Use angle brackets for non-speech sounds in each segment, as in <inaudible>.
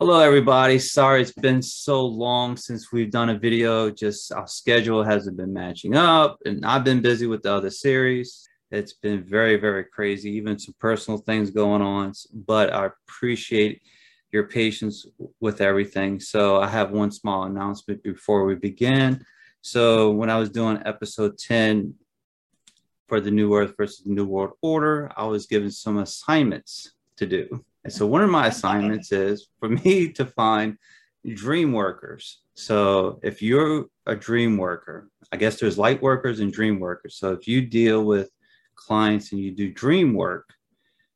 Hello, everybody. Sorry it's been so long since we've done a video. Just our schedule hasn't been matching up, and I've been busy with the other series. It's been very, very crazy, even some personal things going on. But I appreciate your patience with everything. So I have one small announcement before we begin. So when I was doing episode 10 for the New Earth versus New World Order, I was given some assignments to do. And so one of my assignments is for <laughs> me to find dream workers. So if you're a dream worker, I guess there's light workers and dream workers. So if you deal with clients and you do dream work,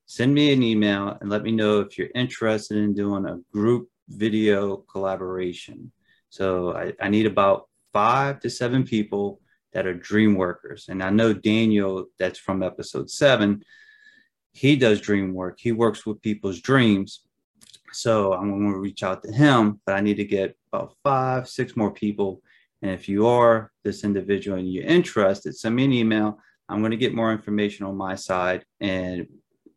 send me an email and let me know if you're interested in doing a group video collaboration. So I, I need about five to seven people that are dream workers. And I know Daniel, that's from episode seven, he does dream work. He works with people's dreams. So I'm going to reach out to him, but I need to get about five, six more people. And if you are this individual and you're interested, send me an email. I'm going to get more information on my side. And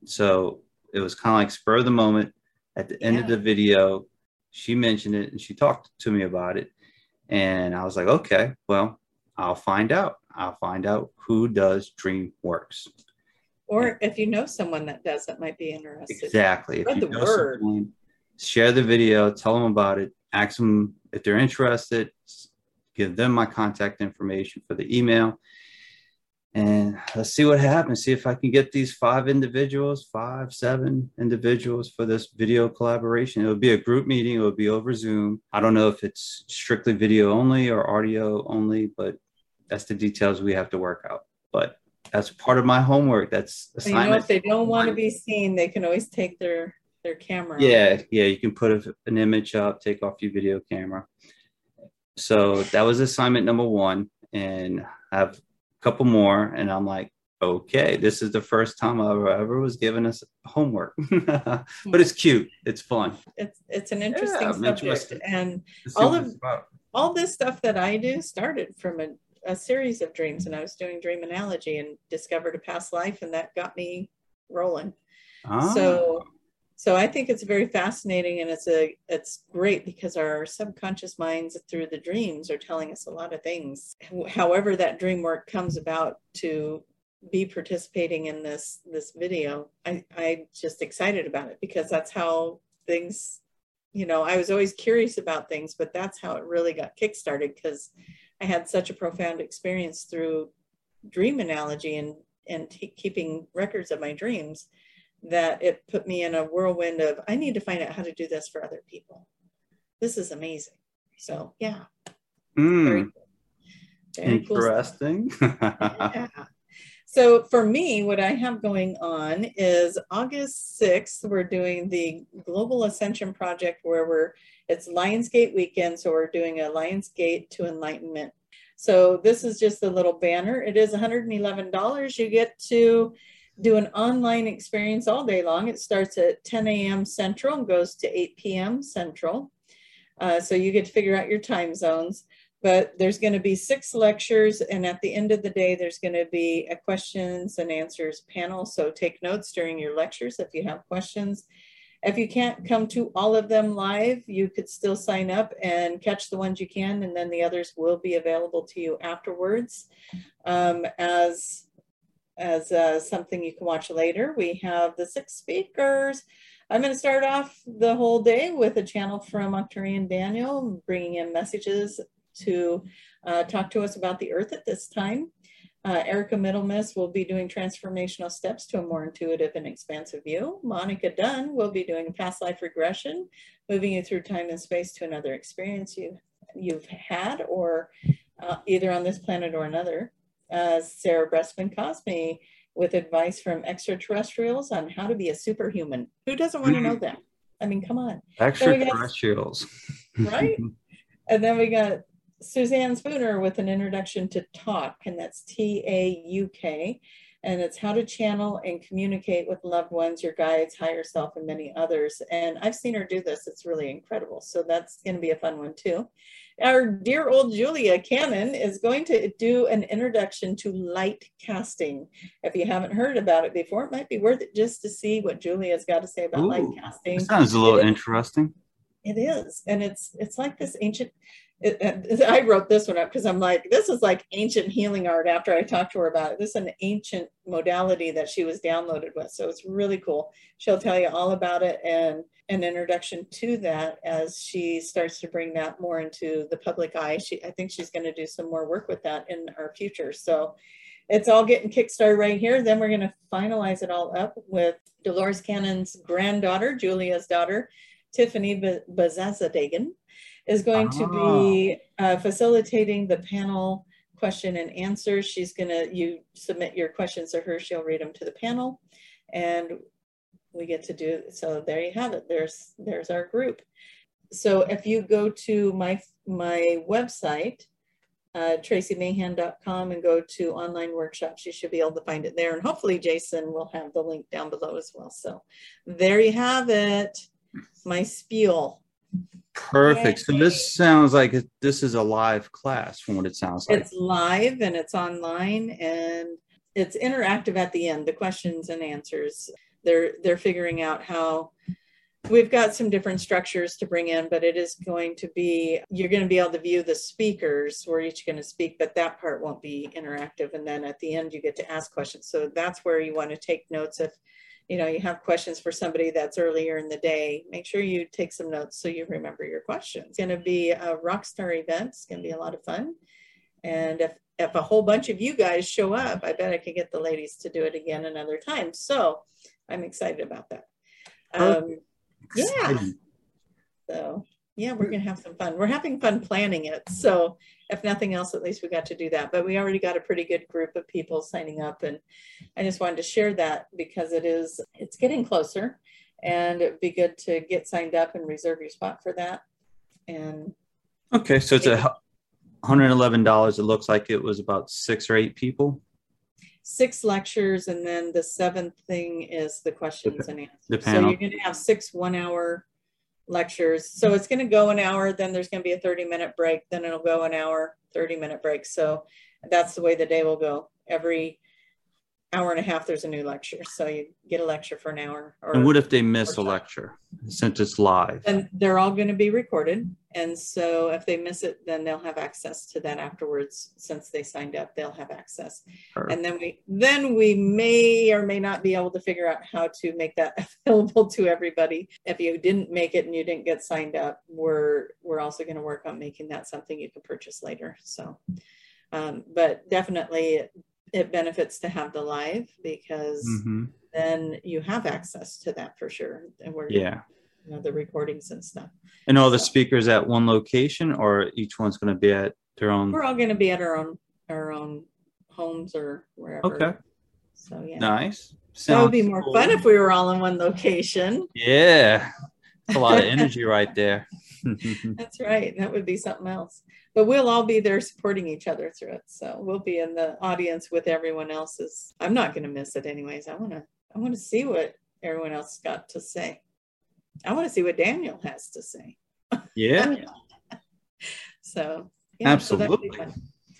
so it was kind of like spur of the moment. At the end yeah. of the video, she mentioned it and she talked to me about it. And I was like, okay, well, I'll find out. I'll find out who does DreamWorks. Or if you know someone that does, that might be interested. Exactly. Spread the word. Someone, share the video, tell them about it, ask them if they're interested, give them my contact information for the email. And let's see what happens. See if I can get these five individuals, five, seven individuals for this video collaboration. It would be a group meeting, it would be over Zoom. I don't know if it's strictly video only or audio only, but that's the details we have to work out. But that's part of my homework. That's assignment. You know, if they don't want to be seen, they can always take their their camera. Yeah, yeah, you can put a, an image up, take off your video camera. So that was assignment number one, and I have a couple more, and I'm like, okay, this is the first time I ever, ever was given us homework, <laughs> but it's hmm. cute, it's fun. It's it's an interesting yeah, subject, interesting. and all of all this stuff that I do started from a a series of dreams and I was doing dream analogy and discovered a past life and that got me rolling. Ah. So so I think it's very fascinating and it's a it's great because our subconscious minds through the dreams are telling us a lot of things. However that dream work comes about to be participating in this this video, I I'm just excited about it because that's how things you know, I was always curious about things, but that's how it really got kickstarted because I had such a profound experience through dream analogy and and t- keeping records of my dreams that it put me in a whirlwind of I need to find out how to do this for other people. This is amazing. So yeah. Mm. Very, very Interesting. Cool <laughs> yeah. So for me, what I have going on is August 6th, we're doing the Global Ascension Project where we're it's Lionsgate weekend, so we're doing a Lionsgate to Enlightenment. So this is just a little banner. It is $111. You get to do an online experience all day long. It starts at 10 a.m. Central and goes to 8 p.m. Central. Uh, so you get to figure out your time zones. But there's going to be six lectures, and at the end of the day, there's going to be a questions and answers panel. So take notes during your lectures if you have questions. If you can't come to all of them live, you could still sign up and catch the ones you can, and then the others will be available to you afterwards um, as, as uh, something you can watch later. We have the six speakers. I'm going to start off the whole day with a channel from Octarian Daniel, bringing in messages to uh, talk to us about the earth at this time. Uh, Erica Middlemiss will be doing transformational steps to a more intuitive and expansive view. Monica Dunn will be doing past life regression, moving you through time and space to another experience you, you've had or uh, either on this planet or another. Uh, Sarah Breskman Cosme with advice from extraterrestrials on how to be a superhuman. Who doesn't want to know that? I mean, come on. Extraterrestrials. Got, right? <laughs> and then we got Suzanne Spooner with an introduction to Talk, and that's T A U K. And it's how to channel and communicate with loved ones, your guides, higher self, and many others. And I've seen her do this. It's really incredible. So that's going to be a fun one, too. Our dear old Julia Cannon is going to do an introduction to light casting. If you haven't heard about it before, it might be worth it just to see what Julia's got to say about Ooh, light casting. Sounds a little interesting It is, and it's it's like this ancient. It, it, I wrote this one up because I'm like, this is like ancient healing art. After I talked to her about it, this is an ancient modality that she was downloaded with, so it's really cool. She'll tell you all about it and an introduction to that as she starts to bring that more into the public eye. She, I think she's going to do some more work with that in our future. So it's all getting kickstarted right here. Then we're going to finalize it all up with Dolores Cannon's granddaughter, Julia's daughter, Tiffany Bazazadagan, is going to be ah. uh, facilitating the panel question and answer. She's going to, you submit your questions to her, she'll read them to the panel. And we get to do, so there you have it. There's, there's our group. So if you go to my, my website, uh, tracymahan.com and go to online workshops. You should be able to find it there. And hopefully Jason will have the link down below as well. So there you have it, my spiel. Perfect. So this sounds like this is a live class from what it sounds like. It's live and it's online and it's interactive at the end, the questions and answers. They're they're figuring out how we've got some different structures to bring in, but it is going to be, you're going to be able to view the speakers. We're each going to speak, but that part won't be interactive. And then at the end, you get to ask questions. So that's where you want to take notes if, you know, you have questions for somebody that's earlier in the day, make sure you take some notes so you remember your questions. It's going to be a rock star event. It's going to be a lot of fun. And if, if a whole bunch of you guys show up, I bet I could get the ladies to do it again another time. So I'm excited about that. Um, yeah. So yeah, we're gonna have some fun. We're having fun planning it. So if nothing else, at least we got to do that. But we already got a pretty good group of people signing up, and I just wanted to share that because it is it's getting closer, and it'd be good to get signed up and reserve your spot for that. And okay, so it's a hundred eleven dollars. It looks like it was about six or eight people six lectures, and then the seventh thing is the questions and answers. So you're going to have six one hour lectures. So it's going to go an hour, then there's going to be a 30 minute break, then it'll go an hour, 30 minute break. So that's the way the day will go. Every hour and a half, there's a new lecture. So you get a lecture for an hour. Or, and what if they miss a lecture since it's live? And they're all going to be recorded. And so if they miss it, then they'll have access to that afterwards. Since they signed up, they'll have access. Perfect. And then we then we may or may not be able to figure out how to make that <laughs> available to everybody. If you didn't make it and you didn't get signed up, we're we're also going to work on making that something you can purchase later. So um, but definitely it benefits to have the live because mm-hmm. then you have access to that for sure. And we're yeah, you know, the recordings and stuff. And all the speakers at one location, or each one's going to be at their own. We're all going to be at our own our own homes or wherever. Okay. So yeah. Nice. Sounds that would be more cool. fun if we were all in one location. Yeah. a lot of <laughs> energy right there. <laughs> That's right. That would be something else but we'll all be there supporting each other through it. So we'll be in the audience with everyone else's. I'm not going to miss it anyways. I want to, I want to see what everyone else got to say. I want to see what Daniel has to say. Yeah. <laughs> so yeah, absolutely. So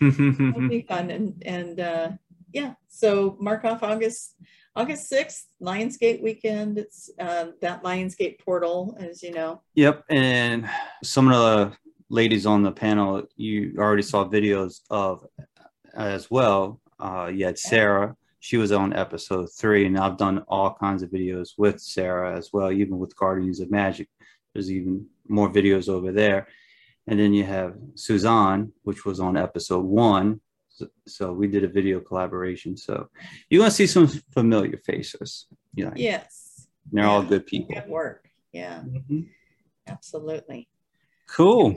<laughs> that'll be fun. And, and, uh, yeah, so mark off August, August 6th, Lionsgate weekend. It's uh, that Lionsgate portal, as you know. Yep. And some of the ladies on the panel you already saw videos of as well. Uh, you had Sarah. She was on episode three, and I've done all kinds of videos with Sarah as well, even with Guardians of Magic. There's even more videos over there. And then you have Suzanne, which was on episode one. So, so we did a video collaboration. So you're going to see some familiar faces. You know, yes. They're yeah. all good people. Good work. Yeah. Mm-hmm. Absolutely. Cool.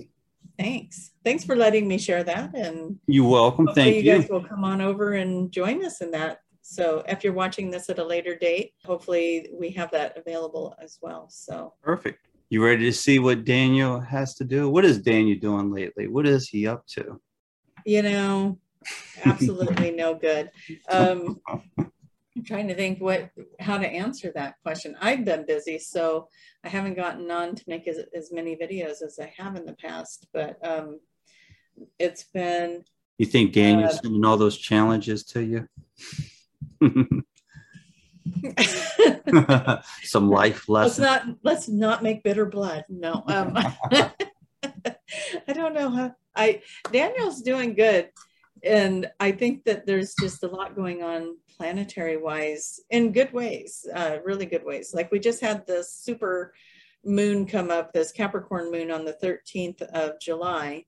Thanks. Thanks for letting me share that. And you're welcome. Thank you. You guys will come on over and join us in that. So if you're watching this at a later date, hopefully we have that available as well. So perfect. You ready to see what Daniel has to do? What is Daniel doing lately? What is he up to? You know, absolutely no good. Um, I'm trying to think what how to answer that question. I've been busy, so I haven't gotten on to make as, as many videos as I have in the past. But um, it's been. You think Daniel's uh, sending all those challenges to you? <laughs> <laughs> Some life lessons. Let's not let's not make bitter blood. No. Um, <laughs> I don't know how I Daniel's doing good. And I think that there's just a lot going on planetary wise in good ways, uh, really good ways. Like we just had this super moon come up, this Capricorn moon on the 13th of July.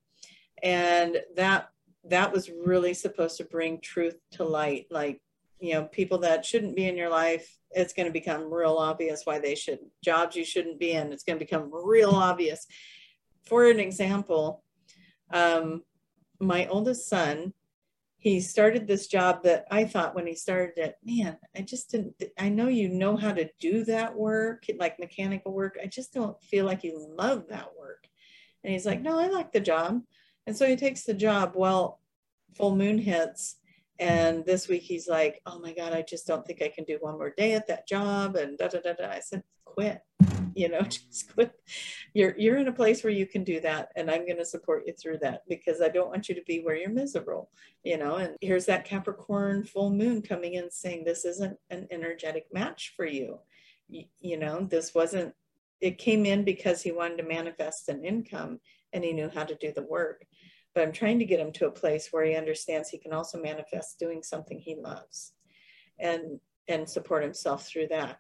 And that that was really supposed to bring truth to light. Like, you know, people that shouldn't be in your life, it's going to become real obvious why they should jobs you shouldn't be in. It's going to become real obvious. For an example, um, my oldest son, he started this job that I thought when he started it, man, I just didn't, I know you know how to do that work, like mechanical work. I just don't feel like you love that work. And he's like, no, I like the job. And so he takes the job. Well, full moon hits. And this week he's like, oh my God, I just don't think I can do one more day at that job. And da da da da. I said, quit, <laughs> you know, just quit. You're you're in a place where you can do that. And I'm gonna support you through that because I don't want you to be where you're miserable, you know. And here's that Capricorn full moon coming in saying this isn't an energetic match for you. You, you know, this wasn't it came in because he wanted to manifest an income and he knew how to do the work but I'm trying to get him to a place where he understands he can also manifest doing something he loves and and support himself through that.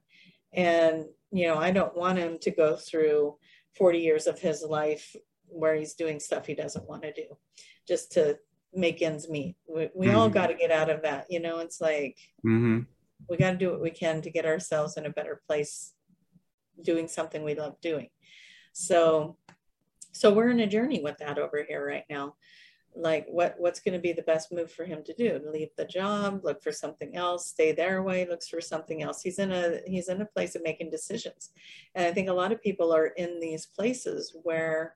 And you know, I don't want him to go through 40 years of his life where he's doing stuff he doesn't want to do just to make ends meet. We, we mm-hmm. all got to get out of that. You know, it's like mm-hmm. we got to do what we can to get ourselves in a better place doing something we love doing. So so we're in a journey with that over here right now like what what's going to be the best move for him to do? Leave the job look for something else stay their way looks for something else. He's in a he's in a place of making decisions. And i think a lot of people are in these places where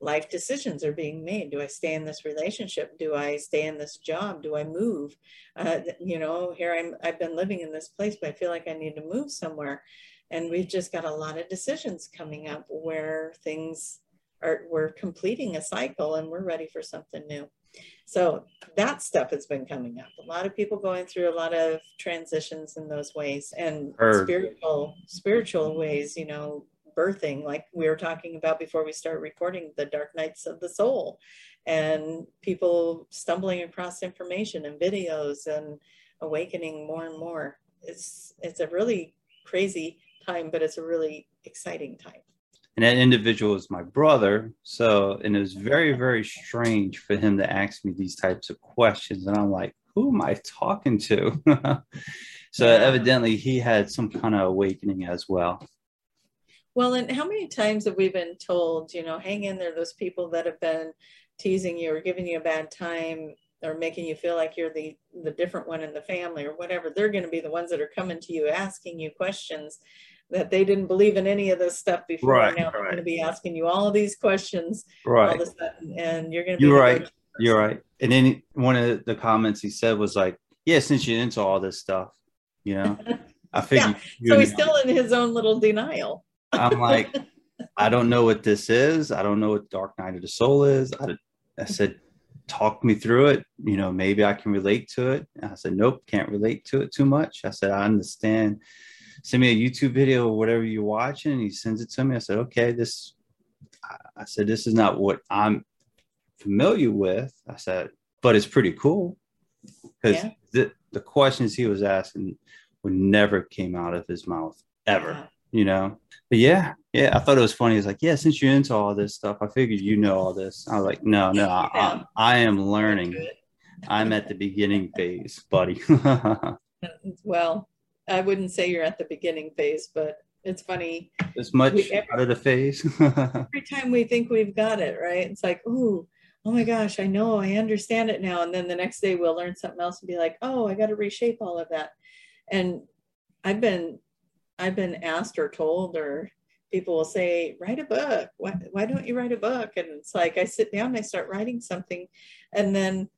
life decisions are being made. Do i stay in this relationship? Do i stay in this job? Do i move? Uh, you know here i'm i've been living in this place but i feel like i need to move somewhere. And we've just got a lot of decisions coming up where things are we're completing a cycle and we're ready for something new. So that stuff has been coming up. A lot of people going through a lot of transitions in those ways and spiritual spiritual ways, you know, birthing like we were talking about before we start recording the dark nights of the soul and people stumbling across information and videos and awakening more and more. It's it's a really crazy time, but it's a really exciting time and that individual is my brother. So, and it was very, very strange for him to ask me these types of questions. And I'm like, who am I talking to? <laughs> so, evidently, he had some kind of awakening as well. Well, and how many times have we been told, you know, hang in there, those people that have been teasing you or giving you a bad time or making you feel like you're the the different one in the family or whatever they're going to be the ones that are coming to you asking you questions that they didn't believe in any of this stuff before. Right, now right. they're going to be asking you all of these questions right. all of a sudden, and you're going to be you're right. You're right. And then one of the comments he said was like, "Yeah, since you're into all this stuff, you know." <laughs> I figured. yeah. So he's still in his own little denial. I'm like, <laughs> I don't know what this is. I don't know what Dark Night of the Soul is. I, I said, talk me through it. You know, maybe I can relate to it. I said, nope, can't relate to it too much. I said, I understand send me a YouTube video or whatever you're watching. he sends it to me. I said, okay, this, I said, this is not what I'm familiar with. I said, but it's pretty cool because yeah. the, the questions he was asking would never came out of his mouth ever, you know? But yeah, yeah, I thought it was funny. He's like, yeah, since you're into all this stuff, I figured you know all this. I was like, no, no, I, I, I am learning. I'm at the beginning phase, buddy. <laughs> well, I wouldn't say you're at the beginning phase, but it's funny. As much we, every, out of the phase. <laughs> every time we think we've got it, right? It's like, oh, oh my gosh, I know, I understand it now. And then the next day we'll learn something else and be like, oh, I got to reshape all of that. And I've been, I've been asked or told, or people will say, write a book. Why, why don't you write a book? And it's like I sit down and I start writing something, and then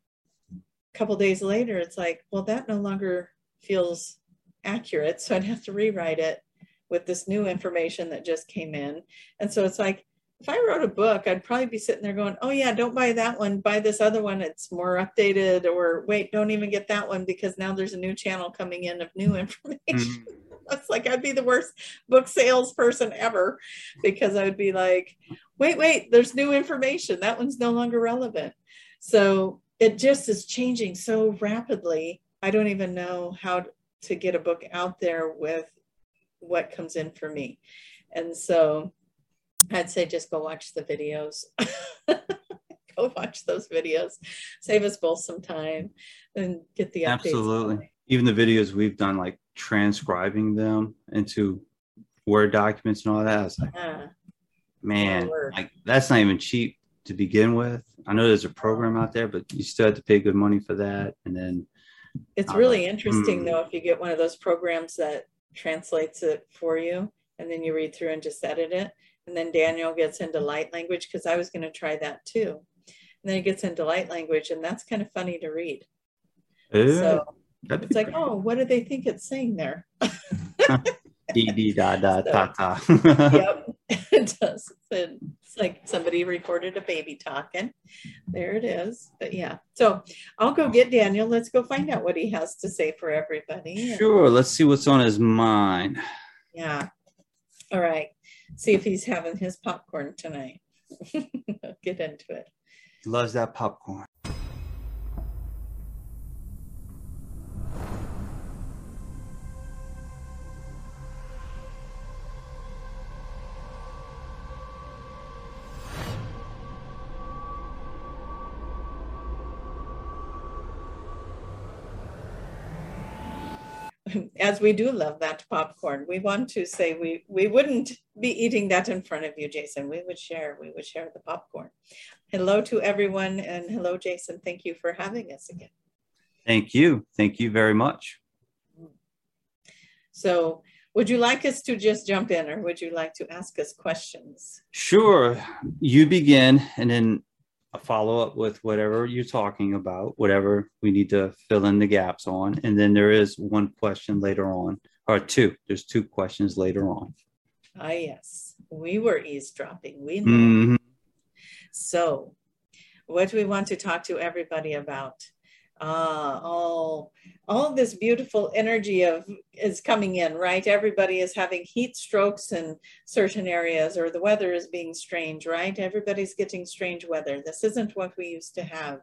a couple days later, it's like, well, that no longer feels accurate. So I'd have to rewrite it with this new information that just came in. And so it's like, if I wrote a book, I'd probably be sitting there going, "Oh yeah, don't buy that one. Buy this other one. It's more updated." Or wait, don't even get that one because now there's a new channel coming in of new <laughs> information. Mm. It's like I'd be the worst book salesperson ever because I would be like, "Wait, wait, there's new information. That one's no longer relevant." So it just is changing so rapidly. I don't even know how to get a book out there with what comes in for me. And so I'd say just go watch the videos. <laughs> go watch those videos. Save us both some time and get the updates. Absolutely. Even the videos we've done, like transcribing them into Word documents and all that. I was like, uh, man, like that's not even cheap to begin with. I know there's a program out there, but you still have to pay good money for that. And then it's really like, interesting hmm. though if you get one of those programs that translates it for you and then you read through and just edit it. And then Daniel gets into light language because I was going to try that too. And then he gets into light language, and that's kind of funny to read. so it's like, oh, what do they think it's saying there? <laughs> <laughs> Dee dee da da ta ta. yep, <laughs> <laughs> it does. It's like somebody recorded a baby talking. There it is. But yeah, so I'll go get Daniel. Let's go find out what he has to say for everybody. Sure. Let's see what's on his mind. Yeah. All right. See if he's having his popcorn tonight. <laughs> get into it. He loves that popcorn. As we do love that popcorn, we want to say we we wouldn't be eating that in front of you, Jason. We would share. We would share the popcorn. Hello to everyone, and hello, Jason. Thank you for having us again. Thank you. Thank you very much. So, would you like us to just jump in, or would you like to ask us questions? Sure. You begin, and then a follow up with whatever you're talking about, whatever we need to fill in the gaps on. And then there is one question later on, or two. There's two questions later on. Ah, yes. We were eavesdropping. We know. Mm-hmm. So, what do we want to talk to everybody about? Ah, all all this beautiful energy of is coming in, right? Everybody is having heat strokes in certain areas, or the weather is being strange, right? Everybody's getting strange weather. This isn't what we used to have,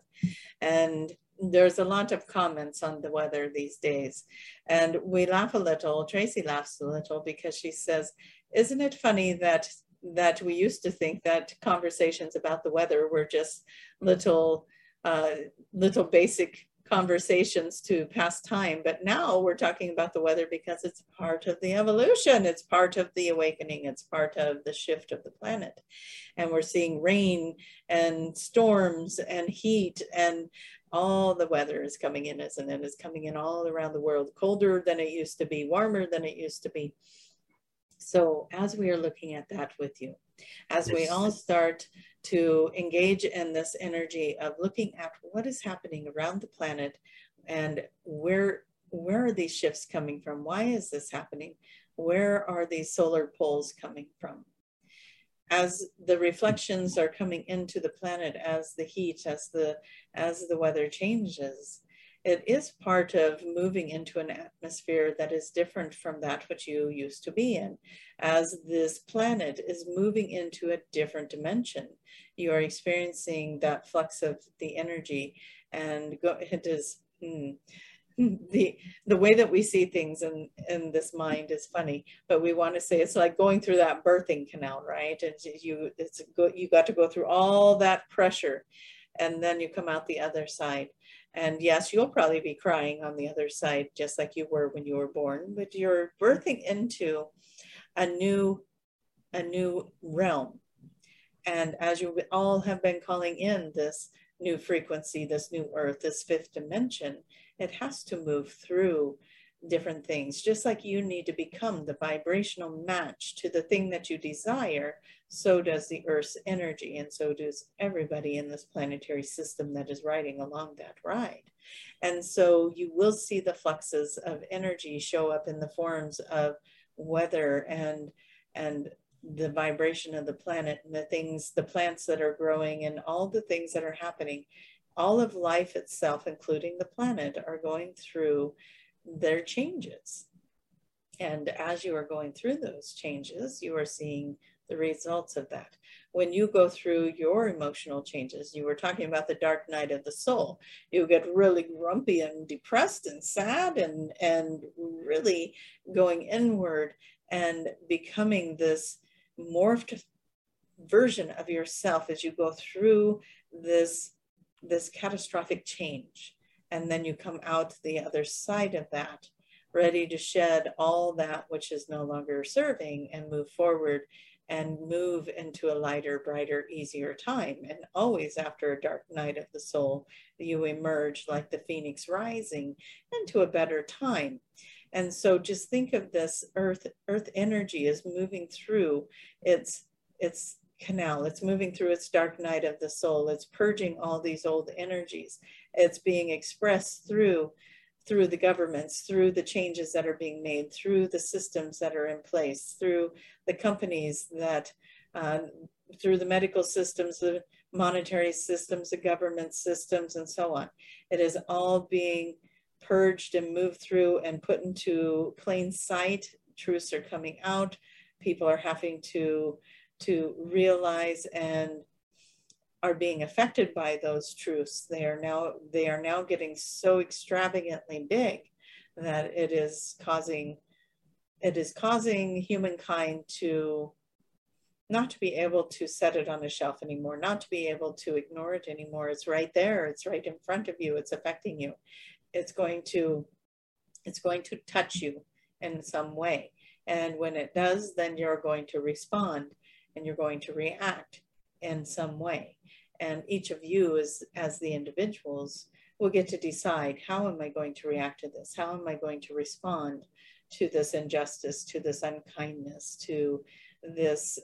and there's a lot of comments on the weather these days, and we laugh a little. Tracy laughs a little because she says, "Isn't it funny that?" that we used to think that conversations about the weather were just little uh, little basic conversations to pass time. But now we're talking about the weather because it's part of the evolution, it's part of the awakening, it's part of the shift of the planet. And we're seeing rain and storms and heat and all the weather is coming in, isn't it? It's coming in all around the world, colder than it used to be, warmer than it used to be. So as we are looking at that with you, as yes. we all start to engage in this energy of looking at what is happening around the planet and where where are these shifts coming from? Why is this happening? Where are these solar poles coming from? As the reflections are coming into the planet as the heat as the as the weather changes it is part of moving into an atmosphere that is different from that which you used to be in. As this planet is moving into a different dimension, you are experiencing that flux of the energy, and go, it is. Hmm, <laughs> the the way that we see things in in this mind is funny but we want to say it's like going through that birthing canal right and you it's go, you got to go through all that pressure and then you come out the other side and yes, you'll probably be crying on the other side, just like you were when you were born, but you're birthing into a new, a new realm. And as you all have been calling in this new frequency, this new earth, this fifth dimension, it has to move through different things. Just like you need to become the vibrational match to the thing that you desire, so does the Earth's energy, and so does everybody in this planetary system that is riding along that ride. And so you will see the fluxes of energy show up in the forms of weather and and the vibration of the planet and the things, the plants that are growing and all the things that are happening. All of life itself, including the planet, are going through their changes. And as you are going through those changes, you are seeing the results of that. When you go through your emotional changes, you were talking about the dark night of the soul. You get really grumpy and depressed and sad and, and really going inward and becoming this morphed version of yourself as you go through this, this catastrophic change. And then you come out the other side of that, ready to shed all that which is no longer serving and move forward and move into a lighter, brighter, easier time. And always after a dark night of the soul, you emerge like the phoenix rising into a better time. And so just think of this earth, earth energy is moving through its, its canal. It's moving through its dark night of the soul. It's purging all these old energies. It's being expressed through through the governments, through the changes that are being made, through the systems that are in place, through the companies that, uh, through the medical systems, the monetary systems, the government systems, and so on. It is all being purged and moved through and put into plain sight. Truths are coming out. People are having to to realize and are being affected by those truths. They are now they are now getting so extravagantly big that it is causing it is causing humankind to not to be able to set it on a shelf anymore, not to be able to ignore it anymore. It's right there. It's right in front of you. It's affecting you. It's going to it's going to touch you in some way. And when it does, then you're going to respond and you're going to react in some way. And each of you as, as the individuals will get to decide how am I going to react to this? How am I going to respond to this injustice, to this unkindness, to this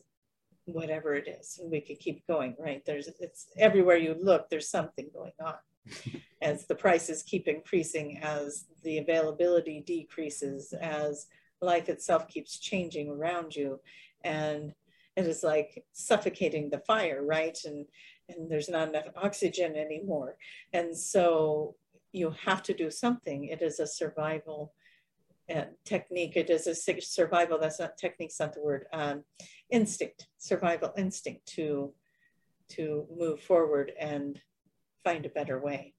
whatever it is. We could keep going, right? There's it's everywhere you look, there's something going on. <laughs> as the prices keep increasing, as the availability decreases, as life itself keeps changing around you. And it is like suffocating the fire, right? And and there's not enough oxygen anymore. And so you have to do something. It is a survival uh, technique. It is a survival, that's not technique's not the word, um, instinct, survival instinct to, to move forward and find a better way.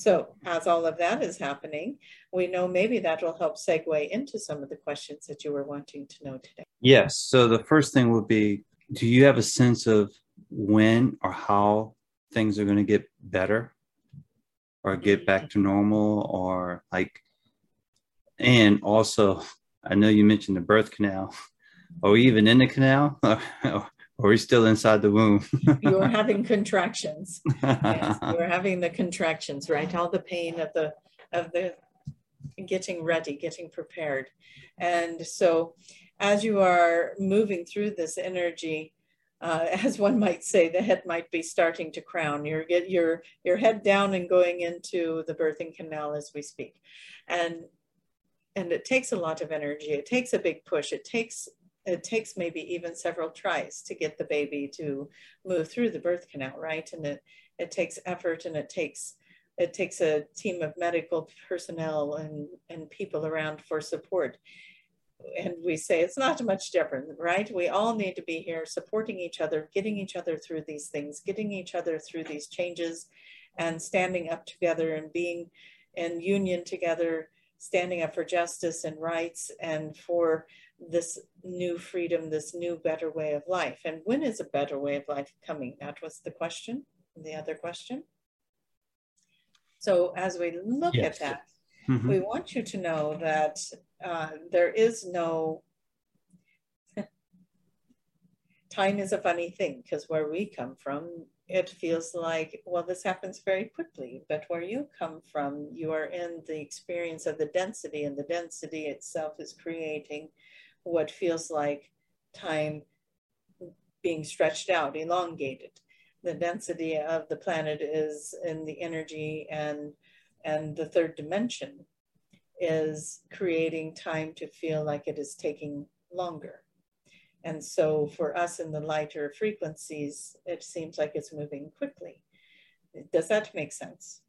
So as all of that is happening, we know maybe that will help segue into some of the questions that you were wanting to know today. Yes. So the first thing would be, do you have a sense of when or how things are going to get better or get mm-hmm. back to normal or like and also i know you mentioned the birth canal <laughs> or even in the canal <laughs> or are we still inside the womb <laughs> you are having contractions yes <laughs> you are having the contractions right all the pain of the of the getting ready getting prepared and so as you are moving through this energy uh, <laughs> as one might say, the head might be starting to crown. You're get your your head down and going into the birthing canal as we speak, and and it takes a lot of energy. It takes a big push. It takes it takes maybe even several tries to get the baby to move through the birth canal, right? And it it takes effort and it takes it takes a team of medical personnel and and people around for support and we say it's not much different, right? We all need to be here supporting each other, getting each other through these things, getting each other through these changes, and standing up together and being in union together, standing up for justice and rights and for this new freedom, this new better way of life. And when is a better way of life coming? That was the question, the other question. So as we look yes. at that, mm-hmm. we want you to know that uh, there is no <laughs> time is a funny thing because where we come from it feels like well this happens very quickly but where you come from you are in the experience of the density and the density itself is creating what feels like time being stretched out elongated the density of the planet is in the energy and and the third dimension is creating time to feel like it is taking longer. And so for us in the lighter frequencies, it seems like it's moving quickly. Does that make sense?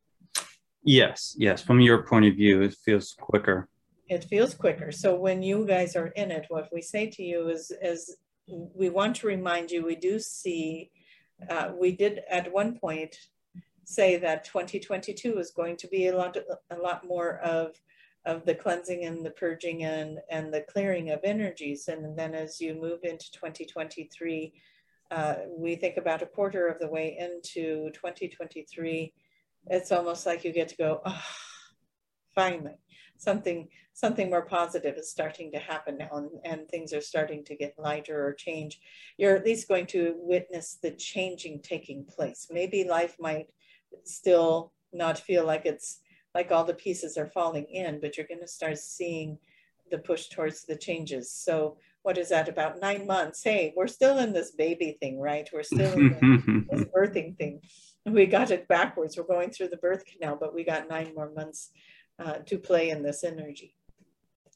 Yes, yes. From your point of view, it feels quicker. It feels quicker. So when you guys are in it, what we say to you is, is we want to remind you, we do see, uh, we did at one point say that 2022 is going to be a lot, a lot more of of the cleansing and the purging and, and the clearing of energies. And then as you move into 2023, uh, we think about a quarter of the way into 2023, it's almost like you get to go, oh, finally, something something more positive is starting to happen now and, and things are starting to get lighter or change. You're at least going to witness the changing taking place. Maybe life might still not feel like it's like all the pieces are falling in, but you're going to start seeing the push towards the changes. So what is that about nine months? Hey, we're still in this baby thing, right? We're still in <laughs> this birthing thing. We got it backwards. We're going through the birth canal, but we got nine more months uh, to play in this energy.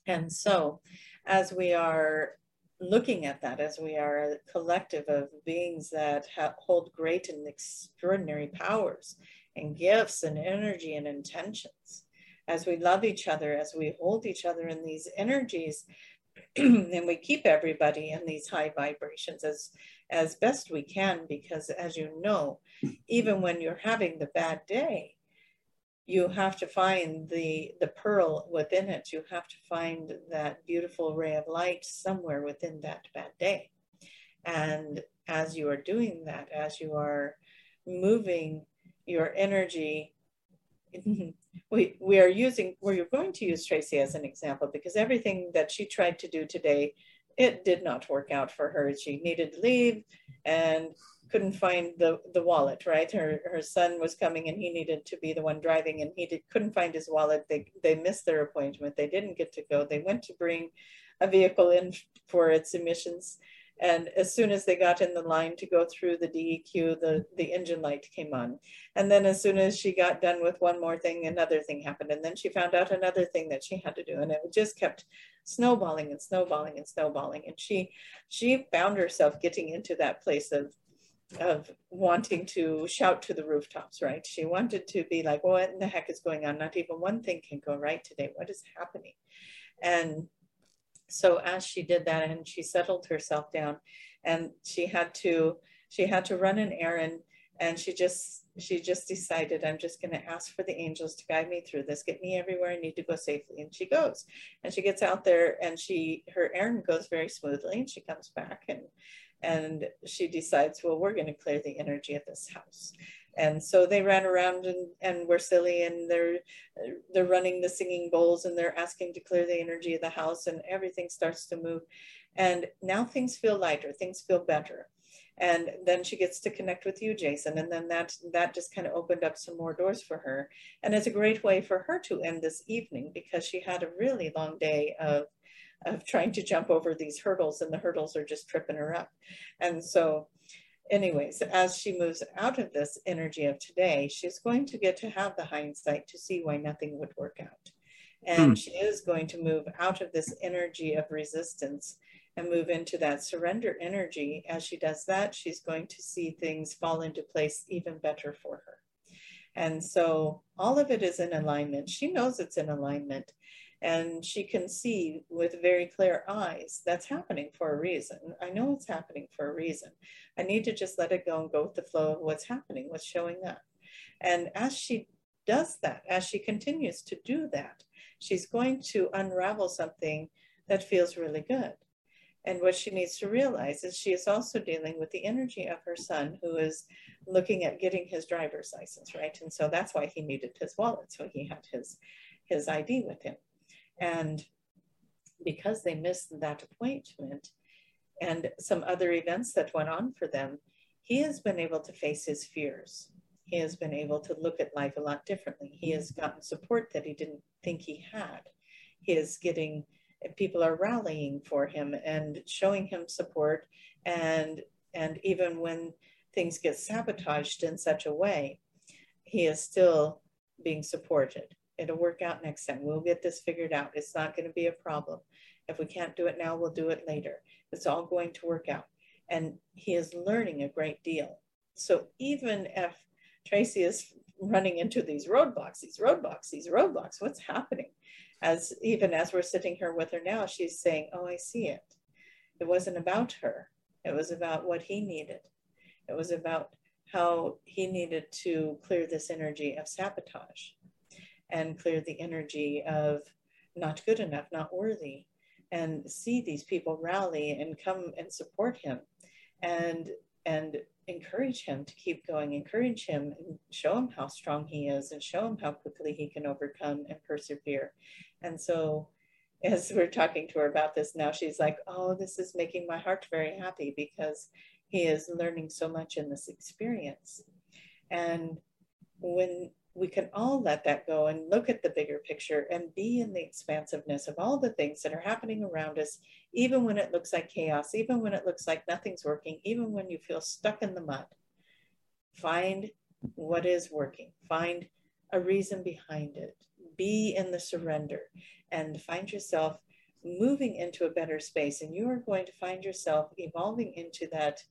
And so as we are looking at that, as we are a collective of beings that have, hold great and extraordinary powers and gifts and energy and intentions. As we love each other, as we hold each other in these energies, <clears throat> and we keep everybody in these high vibrations as as best we can because as you know even when you're having the bad day you have to find the the pearl within it. You have to find that beautiful ray of light somewhere within that bad day. And as you are doing that as you are moving your energy. <laughs> we, we are using, we're going to use Tracy as an example because everything that she tried to do today, it did not work out for her. She needed to leave and couldn't find the, the wallet, right? Her, her son was coming and he needed to be the one driving and he did, couldn't find his wallet. They, they missed their appointment. They didn't get to go. They went to bring a vehicle in for its emissions and as soon as they got in the line to go through the DEQ, the, the engine light came on. And then as soon as she got done with one more thing, another thing happened. And then she found out another thing that she had to do. And it just kept snowballing and snowballing and snowballing. And she she found herself getting into that place of of wanting to shout to the rooftops, right? She wanted to be like, what in the heck is going on? Not even one thing can go right today. What is happening? And so as she did that and she settled herself down and she had to she had to run an errand and she just she just decided i'm just going to ask for the angels to guide me through this. Get me everywhere. I need to go safely. And she goes and she gets out there and she her errand goes very smoothly and she comes back and and she decides well we're going to clear the energy of this house and so they ran around and, and were silly and they're they're running the singing bowls and they're asking to clear the energy of the house and everything starts to move. And now things feel lighter things feel better. And then she gets to connect with you jason and then that that just kind of opened up some more doors for her. And it's a great way for her to end this evening because she had a really long day of of trying to jump over these hurdles and the hurdles are just tripping her up. And so anyways, as she moves out of this energy of today, she's going to get to have the hindsight to see why nothing would work out. And hmm. she is going to move out of this energy of resistance and move into that surrender energy. As she does that, she's going to see things fall into place even better for her. And so all of it is in alignment. She knows it's in alignment and she can see with very clear eyes that's happening for a reason. I know it's happening for a reason. I need to just let it go and go with the flow of what's happening, what's showing up. And as she does that, as she continues to do that, she's going to unravel something that feels really good. And what she needs to realize is she is also dealing with the energy of her son who is looking at getting his driver's license, right? And so that's why he needed his wallet. So he had his his ID with him. And because they missed that appointment and some other events that went on for them, he has been able to face his fears. He has been able to look at life a lot differently. He has gotten support that he didn't think he had. He is getting, people are rallying for him and showing him support. And, and even when things get sabotaged in such a way, he is still being supported it'll work out next time. We'll get this figured out. It's not going to be a problem. If we can't do it now, we'll do it later. It's all going to work out. And he is learning a great deal. So even if Tracy is running into these roadblocks, these roadblocks, these roadblocks, what's happening? As even as we're sitting here with her now, she's saying, Oh, I see it. It wasn't about her. It was about what he needed. It was about how he needed to clear this energy of sabotage and clear the energy of not good enough, not worthy, and see these people rally and come and support him and and encourage him to keep going, encourage him and show him how strong he is and show him how quickly he can overcome and persevere. And so as <laughs> we're talking to her about this now, she's like, Oh, this is making my heart very happy because he is learning so much in this experience. And when we can all let that go and look at the bigger picture and be in the expansiveness of all the things that are happening around us, even when it looks like chaos, even when it looks like nothing's working, even when you feel stuck in the mud. Find what is working, find a reason behind it, be in the surrender, and find yourself moving into a better space. And you are going to find yourself evolving into that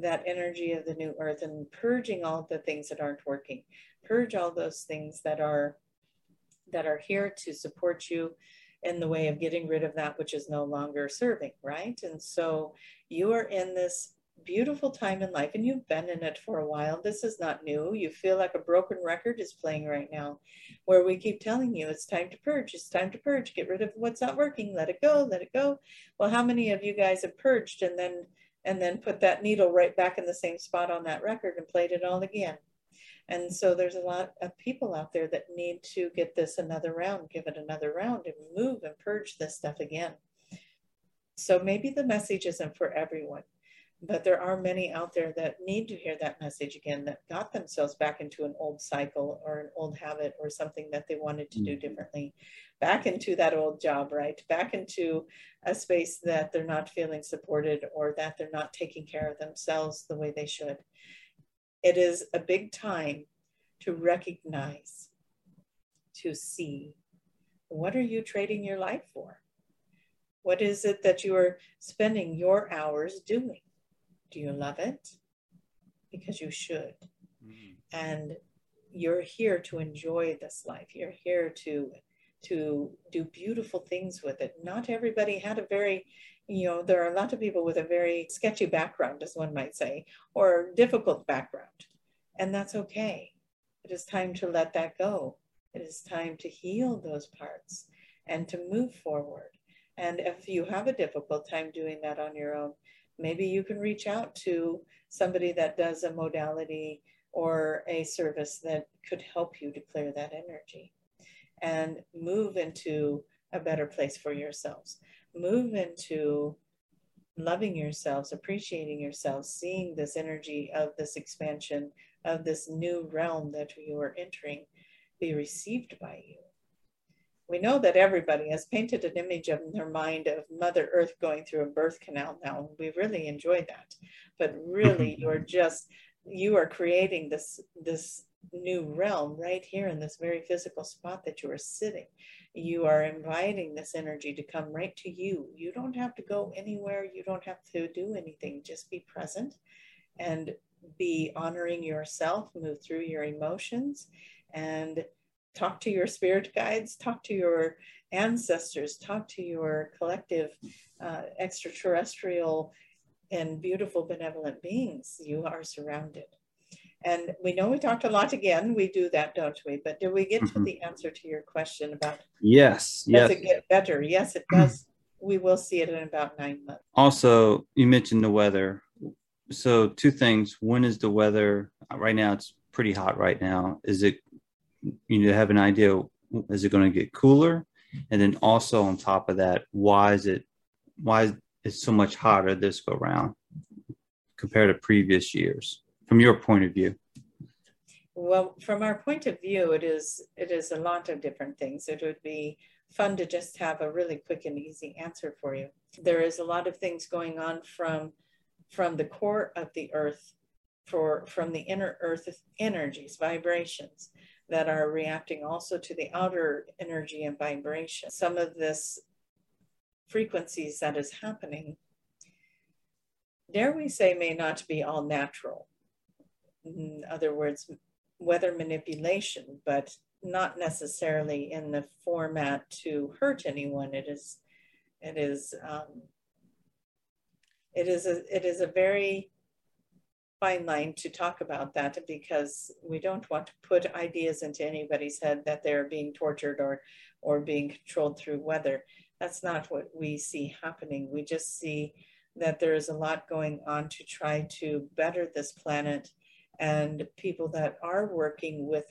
that energy of the new earth and purging all the things that aren't working purge all those things that are that are here to support you in the way of getting rid of that which is no longer serving right? And so you are in this beautiful time in life and you've been in it for a while. This is not new. You feel like a broken record is playing right now where we keep telling you it's time to purge it's time to purge get rid of what's not working let it go let it go. Well how many of you guys have purged and then and then put that needle right back in the same spot on that record and played it all again. And so there's a lot of people out there that need to get this another round, give it another round and move and purge this stuff again. So maybe the message isn't for everyone, but there are many out there that need to hear that message again that got themselves back into an old cycle or an old habit or something that they wanted to do mm-hmm. differently back into that old job right back into a space that they're not feeling supported or that they're not taking care of themselves the way they should it is a big time to recognize to see what are you trading your life for what is it that you are spending your hours doing do you love it? Because you should. Mm. And you're here to enjoy this life. You're here to to do beautiful things with it. Not everybody had a very, you know, there are a lot of people with a very sketchy background, as one might say, or difficult background. And that's okay. It is time to let that go. It is time to heal those parts and to move forward. And if you have a difficult time doing that on your own, maybe you can reach out to somebody that does a modality or a service that could help you to clear that energy and move into a better place for yourselves. Move into loving yourselves, appreciating yourselves, seeing this energy of this expansion, of this new realm that you are entering be received by you we know that everybody has painted an image of their mind of Mother Earth going through a birth canal now. We really enjoy that. But really, <laughs> you're just, you are creating this, this new realm right here in this very physical spot that you are sitting. You are inviting this energy to come right to you. You don't have to go anywhere. You don't have to do anything. Just be present and be honoring yourself, move through your emotions, and talk to your spirit guides, talk to your ancestors, talk to your collective uh, extraterrestrial and beautiful benevolent beings. You are surrounded. And we know we talked a lot again. We do that, don't we? But did we get mm-hmm. to the answer to your question about? Yes. Does yes. it get better? Yes, it does. we will see it in about nine months. Also, you mentioned the weather. So, two things. When is the weather? Right now, it's pretty hot right now. Is it you to have an idea is it going to get cooler and then also on top of that why is it why is it so much hotter this go round compared to previous years from your point of view well from our point of view it is it is a lot of different things it would be fun to just have a really quick and easy answer for you there is a lot of things going on from from the core of the earth for from the inner earth energies vibrations that are reacting also to the outer energy and vibration. Some of this frequencies that is happening, dare we say, may not be all natural. In other words, weather manipulation, but not necessarily in the format to hurt anyone. It is, it is, um, it is a, it is a very fine line to talk about that because we don't want to put ideas into anybody's head that they're being tortured or or being controlled through weather. That's not what we see happening. We just see that there is a lot going on to try to better this planet and people that are working with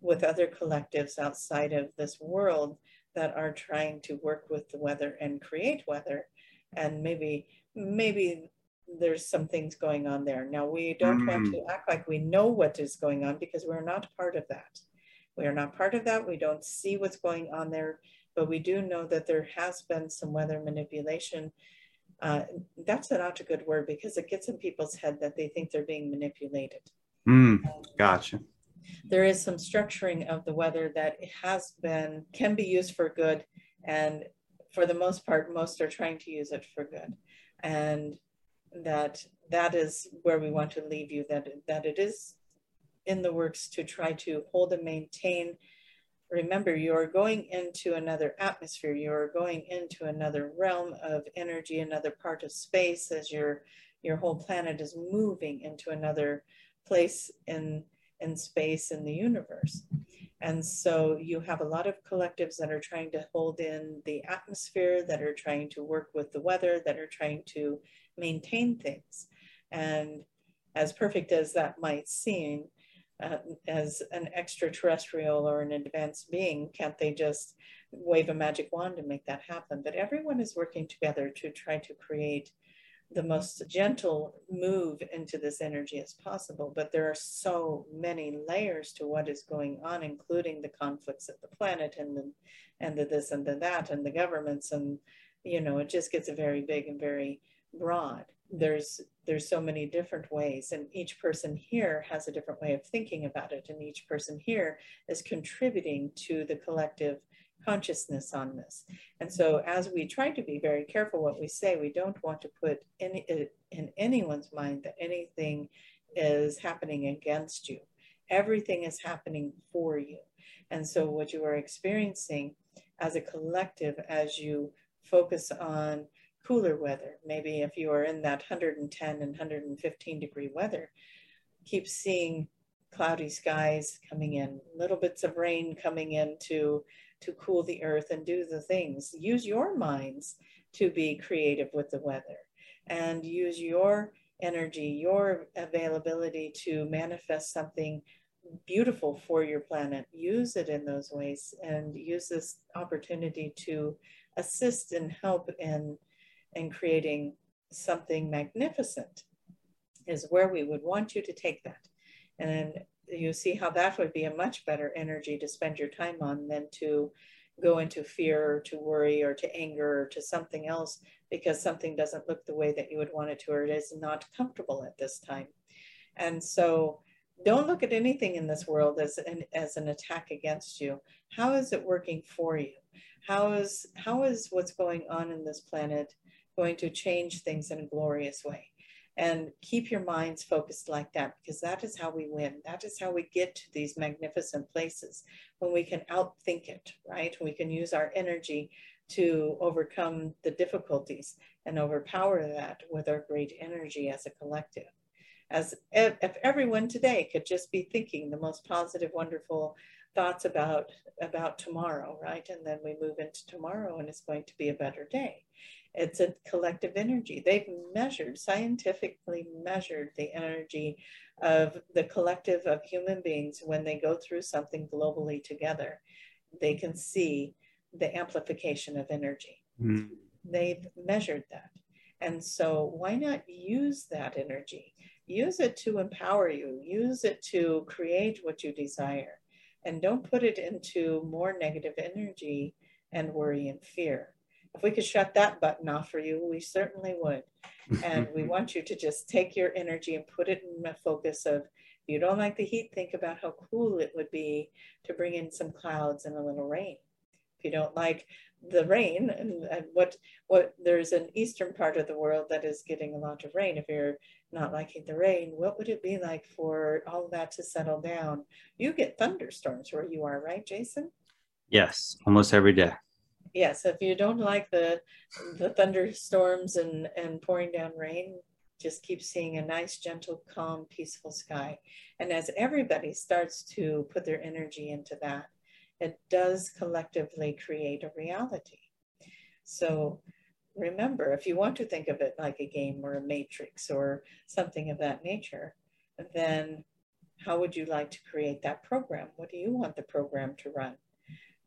with other collectives outside of this world that are trying to work with the weather and create weather and maybe maybe there's some things going on there. Now, we don't mm. want to act like we know what is going on because we're not part of that. We are not part of that. We don't see what's going on there, but we do know that there has been some weather manipulation. Uh, that's not a good word because it gets in people's head that they think they're being manipulated. Mm. Gotcha. There is some structuring of the weather that has been, can be used for good. And for the most part, most are trying to use it for good. And that that is where we want to leave you that that it is in the works to try to hold and maintain remember you're going into another atmosphere you're going into another realm of energy another part of space as your your whole planet is moving into another place in in space in the universe and so you have a lot of collectives that are trying to hold in the atmosphere that are trying to work with the weather that are trying to maintain things. And as perfect as that might seem, uh, as an extraterrestrial or an advanced being, can't they just wave a magic wand and make that happen? But everyone is working together to try to create the most gentle move into this energy as possible. But there are so many layers to what is going on, including the conflicts of the planet and the and the this and the that and the governments and you know it just gets very big and very broad there's there's so many different ways and each person here has a different way of thinking about it and each person here is contributing to the collective consciousness on this. And so as we try to be very careful what we say we don't want to put any uh, in anyone's mind that anything is happening against you. Everything is happening for you. And so what you are experiencing as a collective as you focus on cooler weather. Maybe if you are in that 110 and 115 degree weather, keep seeing cloudy skies coming in, little bits of rain coming in to, to cool the earth and do the things. Use your minds to be creative with the weather and use your energy, your availability to manifest something beautiful for your planet. Use it in those ways and use this opportunity to assist and help in and creating something magnificent is where we would want you to take that. And then you see how that would be a much better energy to spend your time on than to go into fear or to worry or to anger or to something else because something doesn't look the way that you would want it to or it is not comfortable at this time. And so don't look at anything in this world as an, as an attack against you. How is it working for you? How is, how is what's going on in this planet going to change things in a glorious way. And keep your minds focused like that because that is how we win. That is how we get to these magnificent places when we can outthink it, right? We can use our energy to overcome the difficulties and overpower that with our great energy as a collective. As if everyone today could just be thinking the most positive, wonderful thoughts about about tomorrow, right? And then we move into tomorrow and it's going to be a better day. It's a collective energy. They've measured, scientifically measured the energy of the collective of human beings when they go through something globally together. They can see the amplification of energy. Mm. They've measured that. And so, why not use that energy? Use it to empower you, use it to create what you desire, and don't put it into more negative energy and worry and fear if we could shut that button off for you, we certainly would. <laughs> And we want you to just take your energy and put it in the focus of if you don't like the heat, think about how cool it would be to bring in some clouds and a little rain. If you don't like the rain and, and what what there's an eastern part of the world that is getting a lot of rain. If you're not liking the rain, what would it be like for all that to settle down? You get thunderstorms where you are, right, Jason? Yes, almost every day. Yes, if you don't like the the thunderstorms and and pouring down rain, just keep seeing a nice, gentle, calm, peaceful sky. And as everybody starts to put their energy into that, it does collectively create a reality. So remember, if you want to think of it like a game or a matrix or something of that nature, then how would you like to create that program? What do you want the program to run?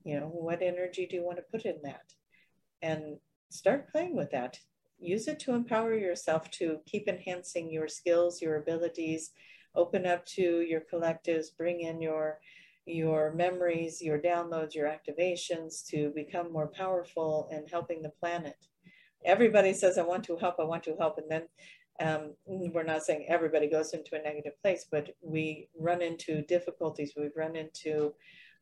You know, what energy do you want to put in that? And start playing with that. Use it to empower yourself to keep enhancing your skills, your abilities, open up to your collectives, bring in your your memories, your downloads, your activations to become more powerful and helping the planet. Everybody says, I want to help, I want to help. And then um, we're not saying everybody goes into a negative place, but we run into difficulties. We've run into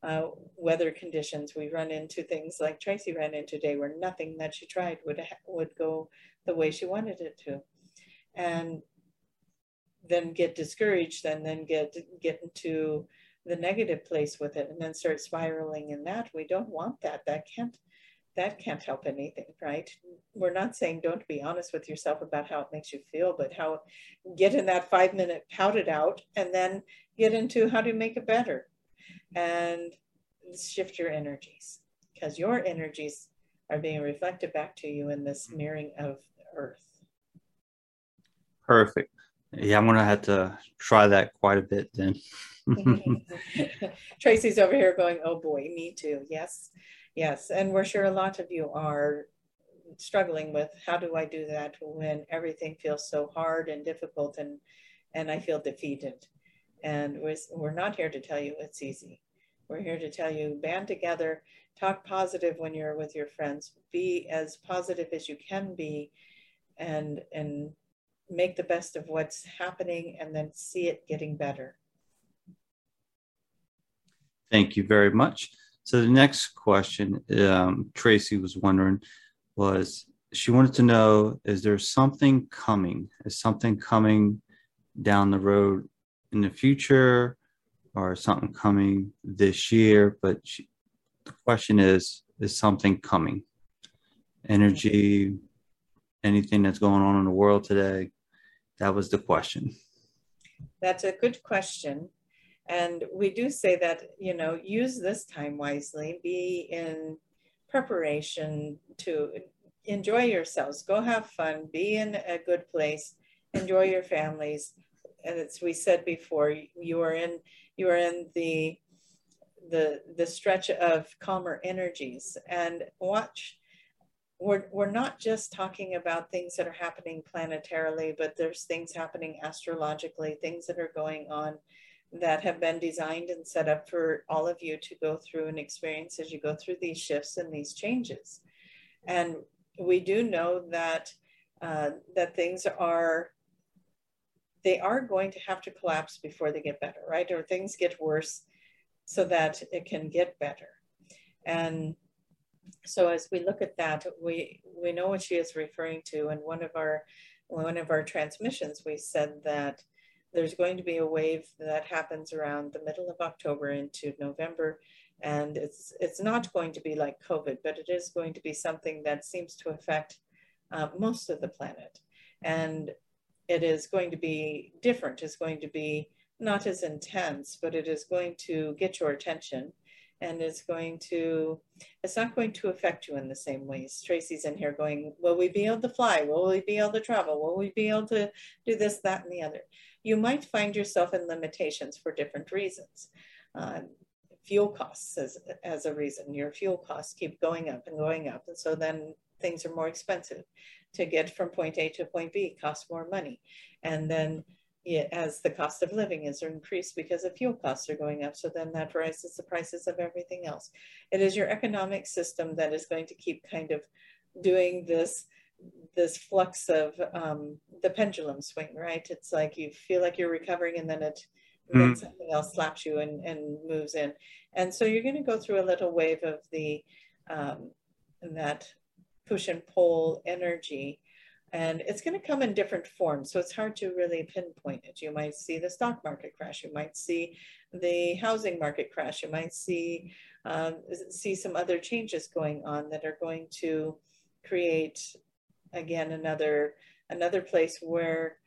uh, weather conditions. We run into things like Tracy ran into today where nothing that she tried would, would go the way she wanted it to. And then get discouraged and then get, get into the negative place with it and then start spiraling in that. We don't want that. That can't that can't help anything, right? We're not saying don't be honest with yourself about how it makes you feel, but how get in that five minute pout it out and then get into how to make it better and shift your energies because your energies are being reflected back to you in this mm-hmm. mirroring of earth. Perfect. Yeah, I'm gonna have to try that quite a bit then. <laughs> Tracy's over here going, oh boy, me too. Yes, yes. And we're sure a lot of you are struggling with how do I do that when everything feels so hard and difficult and, and I feel defeated. And we're, not here to tell you it's easy. We're here to tell you band together, talk positive when you're with your friends, be as positive as you can be and, and make the best of what's happening and then see it getting better. Thank you very much. So the next question, um, Tracy was wondering, was she wanted to know: Is there something coming? Is something coming down the road in the future, or something coming this year? But she, the question is: Is something coming? Energy, anything that's going on in the world today? That was the question. That's a good question. And we do say that, you know, use this time wisely, be in preparation to enjoy yourselves, go have fun, be in a good place, enjoy your families. And as we said before, you are in you are in the the the stretch of calmer energies and watch we're, we're not just talking about things that are happening planetarily, but there's things happening astrologically, things that are going on that have been designed and set up for all of you to go through and experience as you go through these shifts and these changes. And we do know that uh, that things are they are going to have to collapse before they get better, right? Or things get worse so that it can get better. And so as we look at that, we we know what she is referring to. And one of our one of our transmissions, we said that there's going to be a wave that happens around the middle of October into November. And it's, it's not going to be like COVID, but it is going to be something that seems to affect uh, most of the planet. And it is going to be different. It's going to be not as intense, but it is going to get your attention and it's going to it's not going to affect you in the same ways tracy's in here going will we be able to fly? Will we be able to travel? Will we be able to do this that and the other? You might find yourself in limitations for different reasons. Um, fuel costs as, as a reason. Your fuel costs keep going up and going up. And so then things are more expensive to get from point a to point b costs more money and then as the cost of living is increased because of fuel costs are going up. So then that raises the prices of everything else. It is your economic system that is going to keep kind of doing this this flux of um, the pendulum swing, right? It's like you feel like you're recovering and then it mm-hmm. then something else slaps you and, and moves in. And so you're going to go through a little wave of the um, that push and pull energy and it's going to come in different forms so it's hard to really pinpoint it. You might see the stock market crash you might see the housing market crash you might see um, see some other changes going on that are going to create again another another place where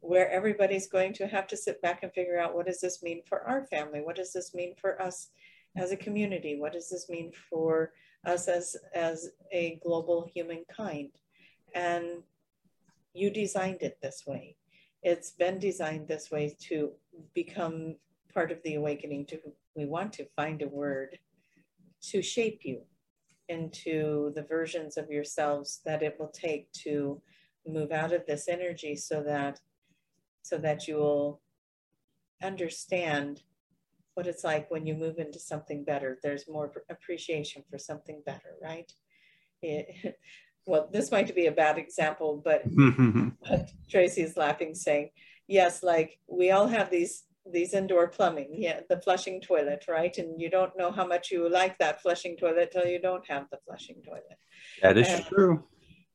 where everybody's going to have to sit back and figure out what does this mean for our family? What does this mean for us as a community? What does this mean for us as as a global humankind and you designed it this way. It's been designed this way to become part of the awakening. To we want to find a word to shape you into the versions of yourselves that it will take to move out of this energy so that so that you will understand what it's like when you move into something better there's more appreciation for something better right it, <laughs> well, this might be a bad example, but <laughs> Tracy's laughing, saying, "Yes, like we all have these these indoor plumbing, yeah, the flushing toilet, right? And you don't know how much you like that flushing toilet till you don't have the flushing toilet. That is and, true.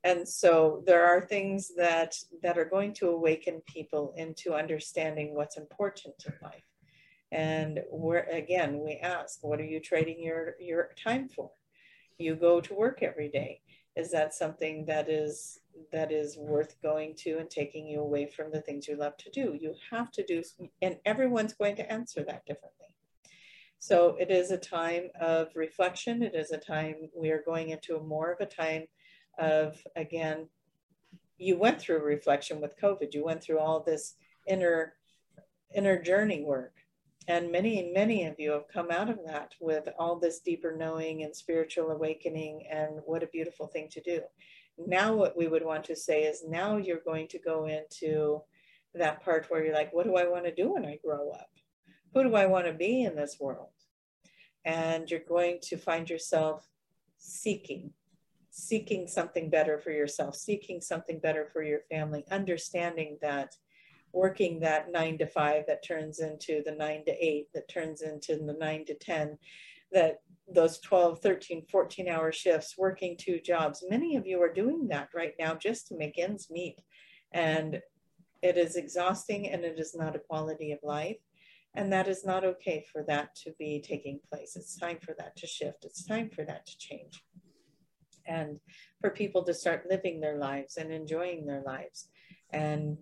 And so there are things that that are going to awaken people into understanding what's important in life. And we're again, we ask, what are you trading your your time for? You go to work every day. Is that something that is that is worth going to and taking you away from the things you love to do? You have to do and everyone's going to answer that differently. So it is a time of reflection. It is a time we are going into a more of a time of again you went through reflection with covid. You went through all this inner inner journey work and many, many of you have come out of that with all this deeper knowing and spiritual awakening, and what a beautiful thing to do. Now, what we would want to say is now you're going to go into that part where you're like, what do I want to do when I grow up? Who do I want to be in this world? And you're going to find yourself seeking, seeking something better for yourself, seeking something better for your family, understanding that working that nine to five that turns into the nine to eight, that turns into the nine to 10, that those 12, 13, 14 hour shifts, working two jobs. Many of you are doing that right now just to make ends meet. And it is exhausting and it is not a quality of life. And that is not okay for that to be taking place. It's time for that to shift. It's time for that to change. And for people to start living their lives and enjoying their lives and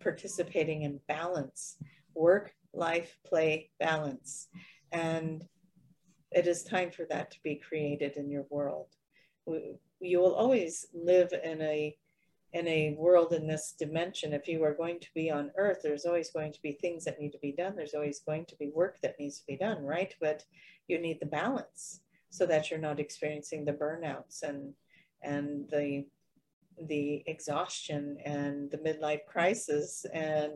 participating in balance, work, life, play, balance. And it is time for that to be created in your world. You will always live in a in a world in this dimension. If you are going to be on earth, there's always going to be things that need to be done. There's always going to be work that needs to be done, right? But you need the balance so that you're not experiencing the burnouts and and the the exhaustion and the midlife crisis and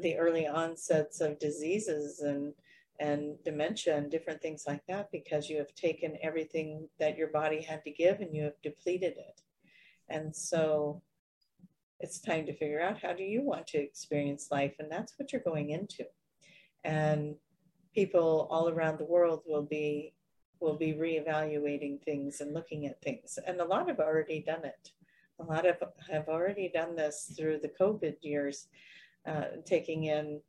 the early onsets of diseases and and dementia and different things like that because you have taken everything that your body had to give and you have depleted it. And so it's time to figure out how do you want to experience life? And that's what you're going into. And people all around the world will be will be reevaluating things and looking at things. And a lot have already done it a lot of have already done this through the COVID years, uh, taking in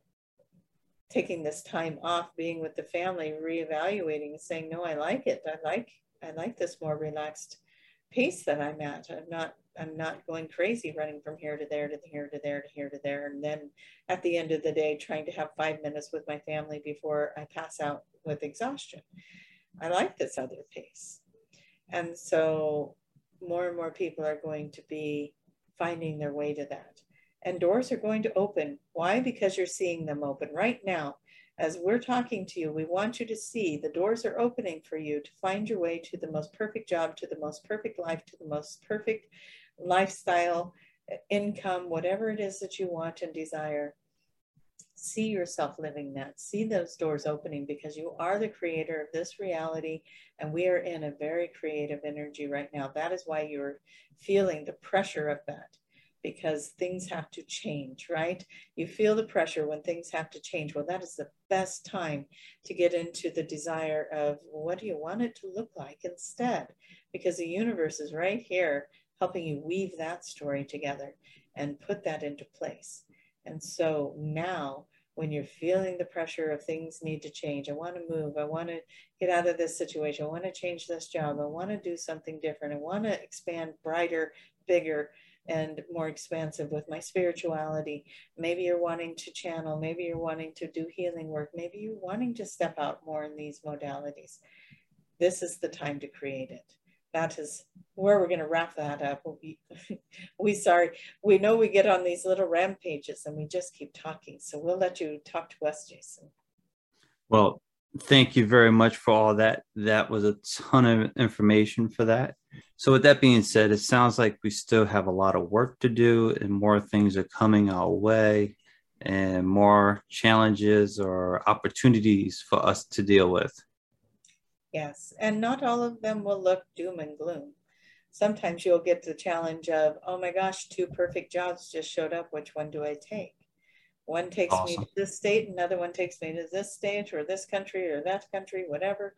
taking this time off, being with the family, reevaluating, saying, no, I like it. I like I like this more relaxed pace that I'm at. I'm not I'm not going crazy running from here to there to here to there to here to there. And then at the end of the day, trying to have five minutes with my family before I pass out with exhaustion. I like this other pace. And so more and more people are going to be finding their way to that. And doors are going to open. Why? Because you're seeing them open right now. As we're talking to you, we want you to see the doors are opening for you to find your way to the most perfect job, to the most perfect life, to the most perfect lifestyle, income, whatever it is that you want and desire see yourself living that see those doors opening because you are the creator of this reality and we are in a very creative energy right now that is why you're feeling the pressure of that because things have to change, right? You feel the pressure when things have to change. Well, that is the best time to get into the desire of what do you want it to look like instead? Because the universe is right here helping you weave that story together and put that into place. And so now, when you're feeling the pressure of things need to change, I want to move, I want to get out of this situation, I want to change this job, I want to do something different, I want to expand brighter, bigger and more expansive with my spirituality. Maybe you're wanting to channel, maybe you're wanting to do healing work, maybe you're wanting to step out more in these modalities. This is the time to create it. That is where we're going to wrap that up. We, <laughs> we sorry, we know we get on these little rampages and we just keep talking. So we'll let you talk to us, Jason. Well, thank you very much for all that. That was a ton of information for that. So, with that being said, it sounds like we still have a lot of work to do, and more things are coming our way, and more challenges or opportunities for us to deal with. Yes, and not all of them will look doom and gloom. Sometimes you'll get the challenge of, oh my gosh, two perfect jobs just showed up. Which one do I take? One takes awesome. me to this state, another one takes me to this state or this country or that country, whatever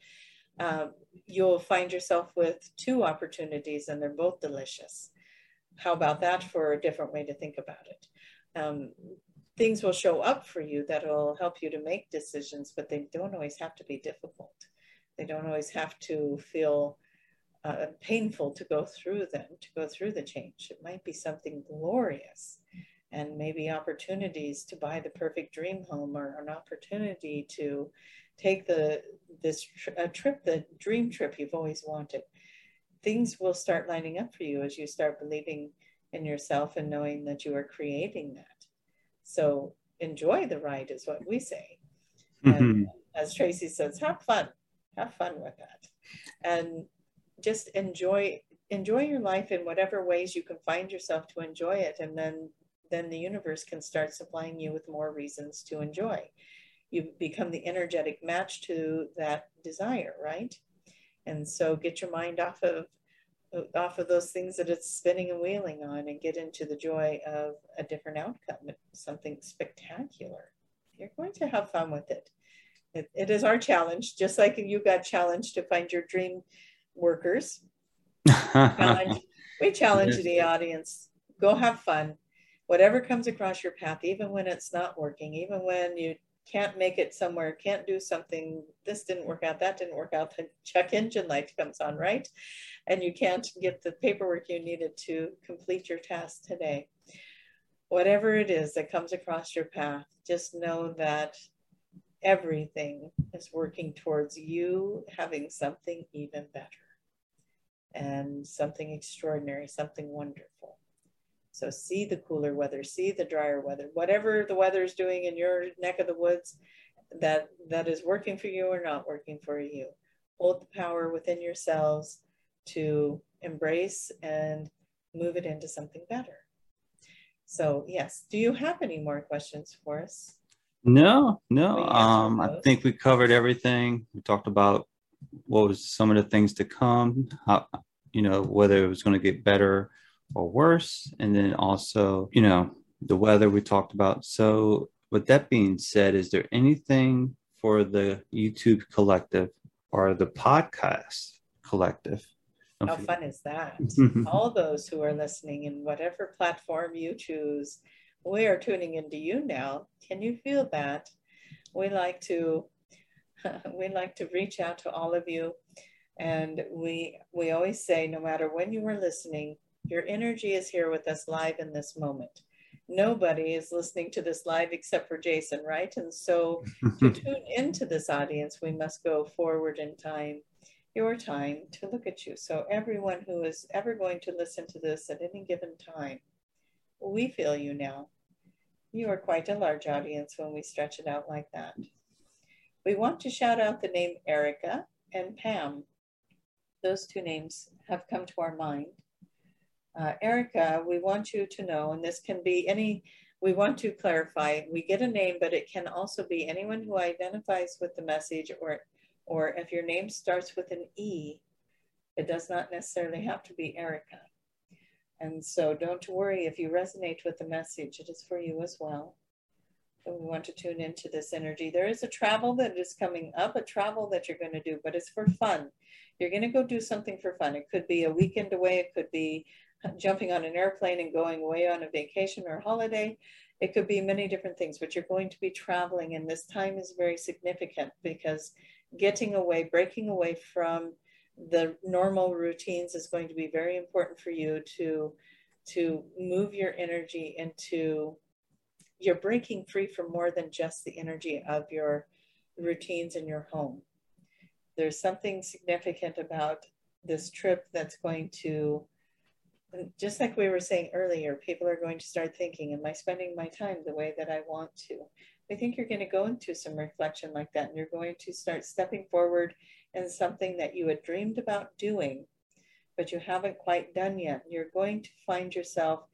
um, you'll find yourself with two opportunities and they're both delicious. How about that for a different way to think about it? Um, things will show up for you that will help you to make decisions, but they don't always have to be difficult. They don't always have to feel uh, painful to go through them, to go through the change. It might be something glorious and maybe opportunities to buy the perfect dream home or an opportunity to take the this a trip, the dream trip you've always wanted. Things will start lining up for you as you start believing in yourself and knowing that you are creating that. So enjoy the ride is what we say. Mm-hmm. And as Tracy says, have fun. Have fun with that. And just enjoy enjoy your life in whatever ways you can find yourself to enjoy it and then then the universe can start supplying you with more reasons to enjoy you become the energetic match to that desire, right? And so get your mind off of off of those things that it's spinning and wheeling on and get into the joy of a different outcome, something spectacular. You're going to have fun with it. It, it is our challenge, just like you got challenged to find your dream workers. challenge, <laughs> we challenge the audience. Go have fun. Whatever comes across your path, even when it's not working, even when you can't make it somewhere, can't do something, this didn't work out, that didn't work out, the check engine light comes on, right? And you can't get the paperwork you needed to complete your task today. Whatever it is that comes across your path, just know that everything is working towards you having something even better and something extraordinary, something wonderful. So see the cooler weather, see the drier weather, whatever the weather is doing in your neck of the woods that that is working for you or not working for you. Hold the power within yourselves to embrace and move it into something better. So yes, do you have any more questions for us? No, no. Um, I think we covered everything. We talked about what was some of the things to come, how, you know, whether it was going to get better or worse. And then also, you know, the weather we talked about. So, with that being said, is there anything for the YouTube collective or the podcast collective? How fun is that? <laughs> All those who are listening in whatever platform you choose, we are tuning into you now. Can you feel that? We like to <laughs> we like to reach out to all of you and we we always say no matter when you are listening your energy is here with us live in this moment. Nobody is listening to this live except for Jason, right? And so <laughs> to tune into this audience, we must go forward in time, your time to look at you. So everyone who is ever going to listen to this at any given time, we feel you now. You are quite a large audience when we stretch it out like that. We want to shout out the name Erica and Pam. Those two names have come to our mind uh, Erica, we want you to know, and this can be any, we want to clarify, we get a name, but it can also be anyone who identifies with the message or, or if your name starts with an E, it does not necessarily have to be Erica. And so don't worry if you resonate with the message, it is for you as well. And we want to tune into this energy. There is a travel that is coming up, a travel that you're going to do, but it's for fun. You're going to go do something for fun. It could be a weekend away, it could be jumping on an airplane and going away on a vacation or holiday. It could be many different things, but you're going to be traveling, and this time is very significant because getting away, breaking away from the normal routines is going to be very important for you to to move your energy into you're breaking free from more than just the energy of your routines in your home. There's something significant about this trip that's going to just like we were saying earlier people are going to start thinking am i spending my time the way that i want to? I think you're going to go into some reflection like that and you're going to start stepping forward and something that you had dreamed about doing, but you haven't quite done yet. You're going to find yourself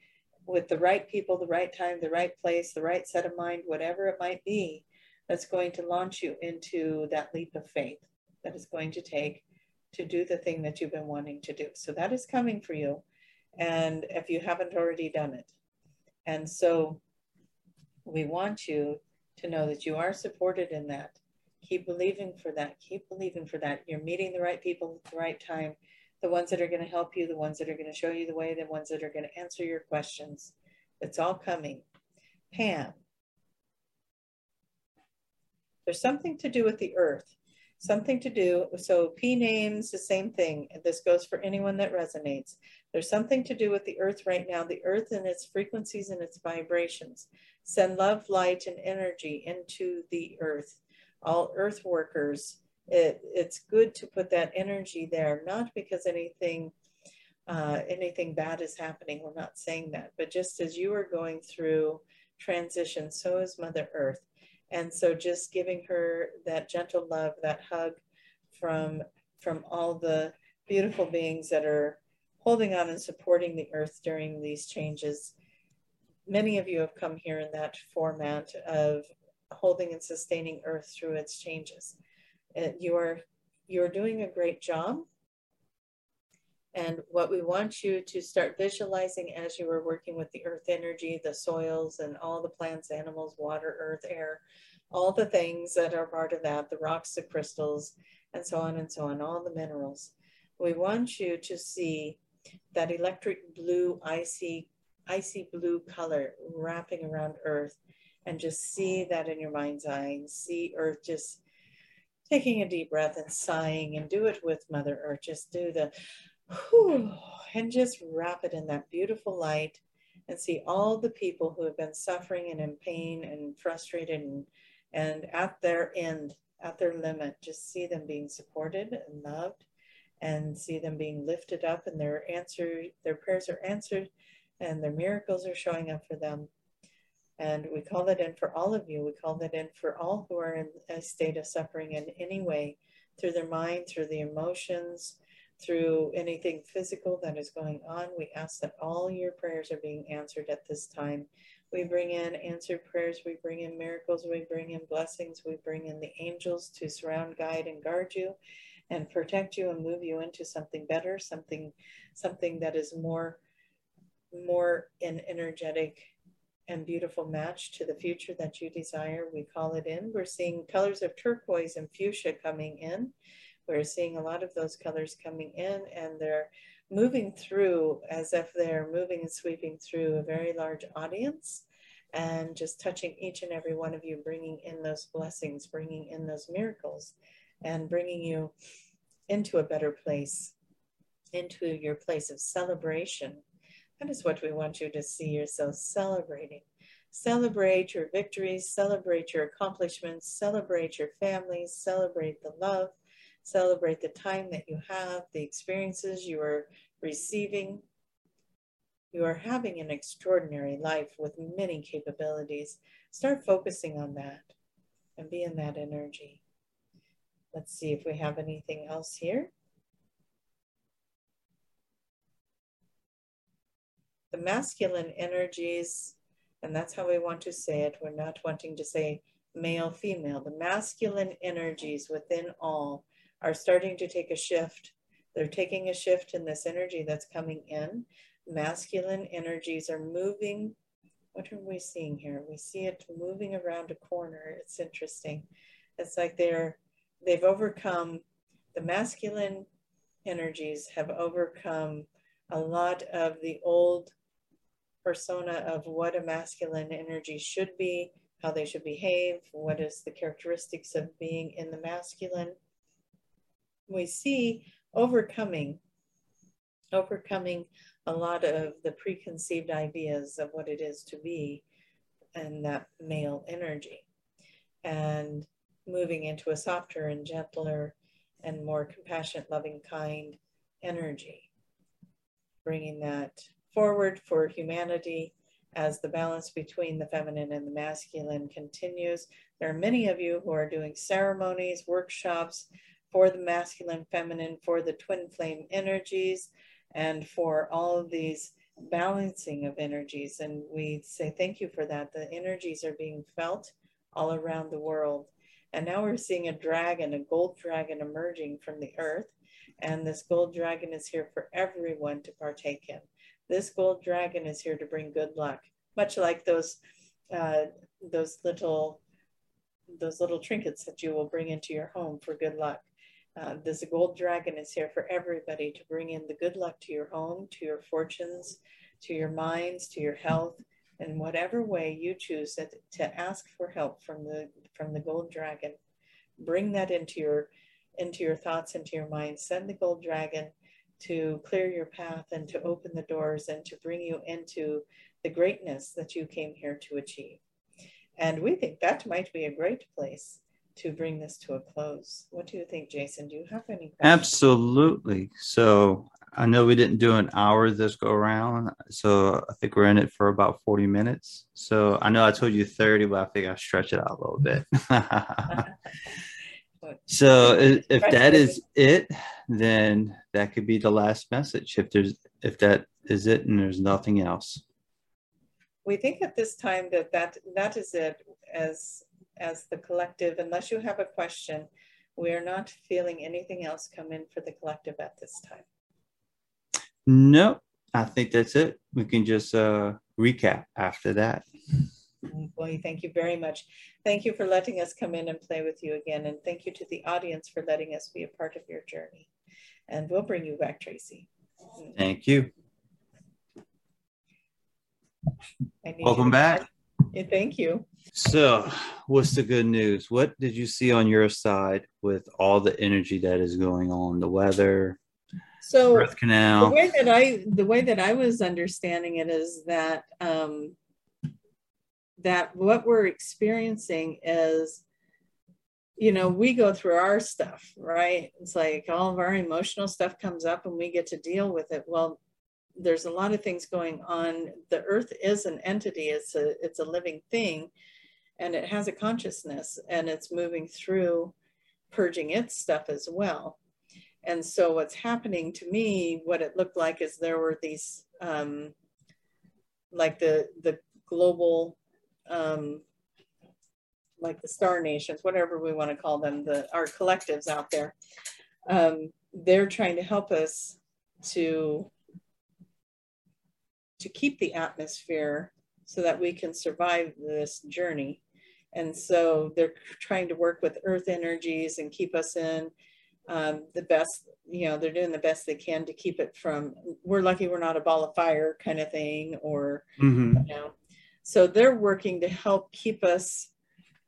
with the right people, the right time, the right place, the right set of mind, whatever it might be, that's going to launch you into that leap of faith that is going to take to do the thing that you've been wanting to do. So that is coming for you. And if you haven't already done it. And so we want you to know that you are supported in that keep believing for that keep believing for that. You're meeting the right people at the right time the ones that are going to help you the ones that are going to show you the way the ones that are going to answer your questions. It's all coming. Pam. There's something to do with the earth something to do so p names the same thing this goes for anyone that resonates. There's something to do with the earth right now the earth and its frequencies and its vibrations. Send love light and energy into the earth all earth workers, it, it's good to put that energy there, not because anything uh, anything bad is happening. We're not saying that, but just as you are going through transition, so is Mother Earth. And so just giving her that gentle love, that hug from from all the beautiful beings that are holding on and supporting the earth during these changes. Many of you have come here in that format of holding and sustaining Earth through its changes. Uh, you are you're doing a great job. And what we want you to start visualizing as you are working with the earth energy, the soils, and all the plants, animals, water, earth, air, all the things that are part of that, the rocks, the crystals, and so on and so on, all the minerals. We want you to see that electric blue, icy, icy blue color wrapping around earth and just see that in your mind's eye and see earth just taking a deep breath and sighing and do it with mother earth. Just do the whew, and just wrap it in that beautiful light and see all the people who have been suffering and in pain and frustrated and, and at their end at their limit. Just see them being supported and loved and see them being lifted up and their answer their prayers are answered and their miracles are showing up for them and we call that in for all of you. We call that in for all who are in a state of suffering in any way, through their mind, through the emotions, through anything physical that is going on. We ask that all your prayers are being answered at this time. We bring in answered prayers, we bring in miracles, we bring in blessings, we bring in the angels to surround, guide, and guard you and protect you and move you into something better, something something that is more more in energetic and beautiful match to the future that you desire. We call it in. We're seeing colors of turquoise and fuchsia coming in. We're seeing a lot of those colors coming in, and they're moving through as if they're moving and sweeping through a very large audience and just touching each and every one of you, bringing in those blessings, bringing in those miracles, and bringing you into a better place, into your place of celebration that is what we want you to see yourself celebrating. Celebrate your victories, celebrate your accomplishments, celebrate your families, celebrate the love, celebrate the time that you have, the experiences you are receiving. You are having an extraordinary life with many capabilities. Start focusing on that and be in that energy. Let's see if we have anything else here. The masculine energies, and that's how we want to say it. We're not wanting to say male, female. The masculine energies within all are starting to take a shift. They're taking a shift in this energy that's coming in. masculine energies are moving. What are we seeing here? We see it moving around a corner. It's interesting. It's like they're they've overcome the masculine energies have overcome a lot of the old persona of what a masculine energy should be, how they should behave, what is the characteristics of being in the masculine. We see overcoming, overcoming a lot of the preconceived ideas of what it is to be and that male energy and moving into a softer and gentler and more compassionate, loving, kind energy, bringing that forward for humanity as the balance between the feminine and the masculine continues. There are many of you who are doing ceremonies, workshops for the masculine, feminine, for the twin flame energies, and for all of these balancing of energies. And we say thank you for that. The energies are being felt all around the world. And now we're seeing a dragon, a gold dragon emerging from the earth. And this gold dragon is here for everyone to partake in. This gold dragon is here to bring good luck, much like those uh, those little those little trinkets that you will bring into your home for good luck. Uh, this gold dragon is here for everybody to bring in the good luck to your home, to your fortunes, to your minds, to your health, in whatever way you choose to, to ask for help from the from the gold dragon. Bring that into your into your thoughts, into your mind. Send the gold dragon to clear your path and to open the doors and to bring you into the greatness that you came here to achieve. And we think that might be a great place to bring this to a close. What do you think, Jason? Do you have any? Questions? Absolutely. So I know we didn't do an hour this go around, so I think we're in it for about 40 minutes. So I know I told you 30, but I think I stretch it out a little bit. <laughs> so if that is it, then that could be the last message. If there's if that is it and there's nothing else. We think at this time that that, that is it as as the collective, unless you have a question, we are not feeling anything else come in for the collective at this time. No, I think that's it. We can just uh, recap after that. Well, thank you very much. Thank you for letting us come in and play with you again. And thank you to the audience for letting us be a part of your journey. And we'll bring you back, Tracy. Thank you. Welcome back. Yeah, thank you. So, what's the good news? What did you see on your side with all the energy that is going on, the weather, so? The way that I the way that I was understanding it is that um, that what we're experiencing is you know we go through our stuff right? It's like all of our emotional stuff comes up and we get to deal with it. Well there's a lot of things going on. The earth is an entity. It's a it's a living thing and it has a consciousness and it's moving through purging its stuff as well. And so what's happening to me what it looked like is there were these um, like the the global um, like the star nations whatever we want to call them the our collectives out there um, they're trying to help us to to keep the atmosphere so that we can survive this journey. And so they're trying to work with earth energies and keep us in um, the best, you know, they're doing the best they can to keep it from, we're lucky we're not a ball of fire kind of thing, or, mm-hmm. you know, so they're working to help keep us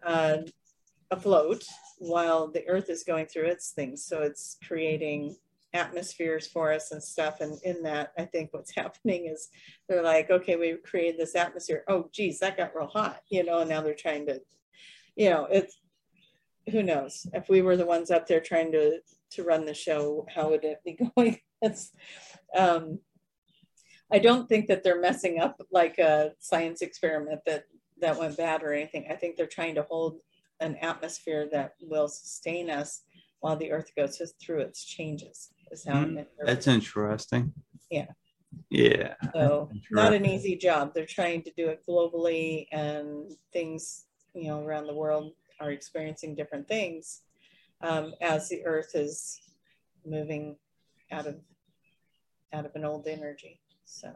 uh, afloat while the earth is going through its things. So it's creating atmospheres for us and stuff. And in that, I think what's <laughs> happening is they're like, okay, we created this atmosphere. Oh, geez, that got real hot, you know, and now they're trying to, you know, it's, who knows if we were the ones up there trying to, to run the show, how would it be <laughs> going? it's, um, I don't think that they're messing up like a science experiment that, that went bad or anything. I think they're trying to hold an atmosphere that will sustain us while the earth goes through its changes is how mm, that's interesting. Yeah. Yeah. So not an easy job. They're trying to do it globally and things, you know, around the world are experiencing different things um, as the earth is moving out of out of an old energy. So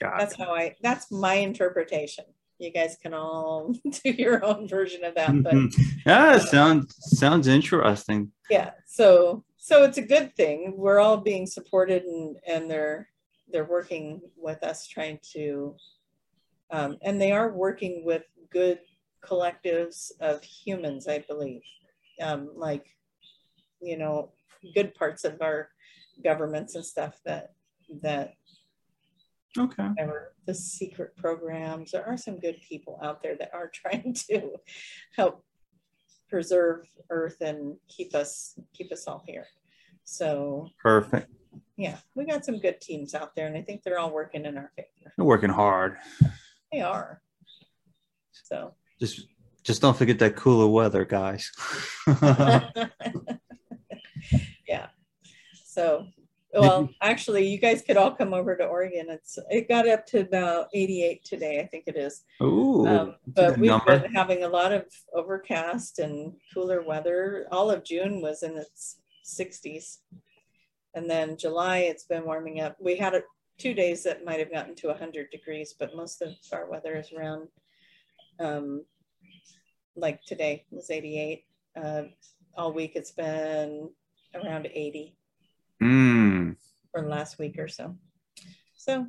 Got That's it. how I. That's my interpretation. You guys can all <laughs> do your own version of that, but <laughs> yeah, it sounds sounds interesting. yeah. So so it's a good thing. We're all being supported, and and they're they're working with us, trying to, um, and they are working with good collectives of humans, I believe, um, like you know, good parts of our governments and stuff that that Okay. whatever the secret programs. There are some good people out there that are <laughs> trying to help preserve Earth and keep us keep us all here. So Perfect. yeah, we got some good teams out there, and I think they're all working in our favor. You're working hard. They are. So Just just don't forget that cooler weather, guys. <laughs> <laughs> yeah. So well, actually, you guys could all come over to Oregon. It's it got up to about 88 today, I think it is. Ooh, Um, but we've number. been having a lot of overcast and cooler weather. All of June was in its 60s. And then July, it's been warming up. We had a, two days that might have gotten to 100 degrees, but most of our weather is around, um, like today was 88. Uh, all week it's been around 80 Mm, for the last week or so. So,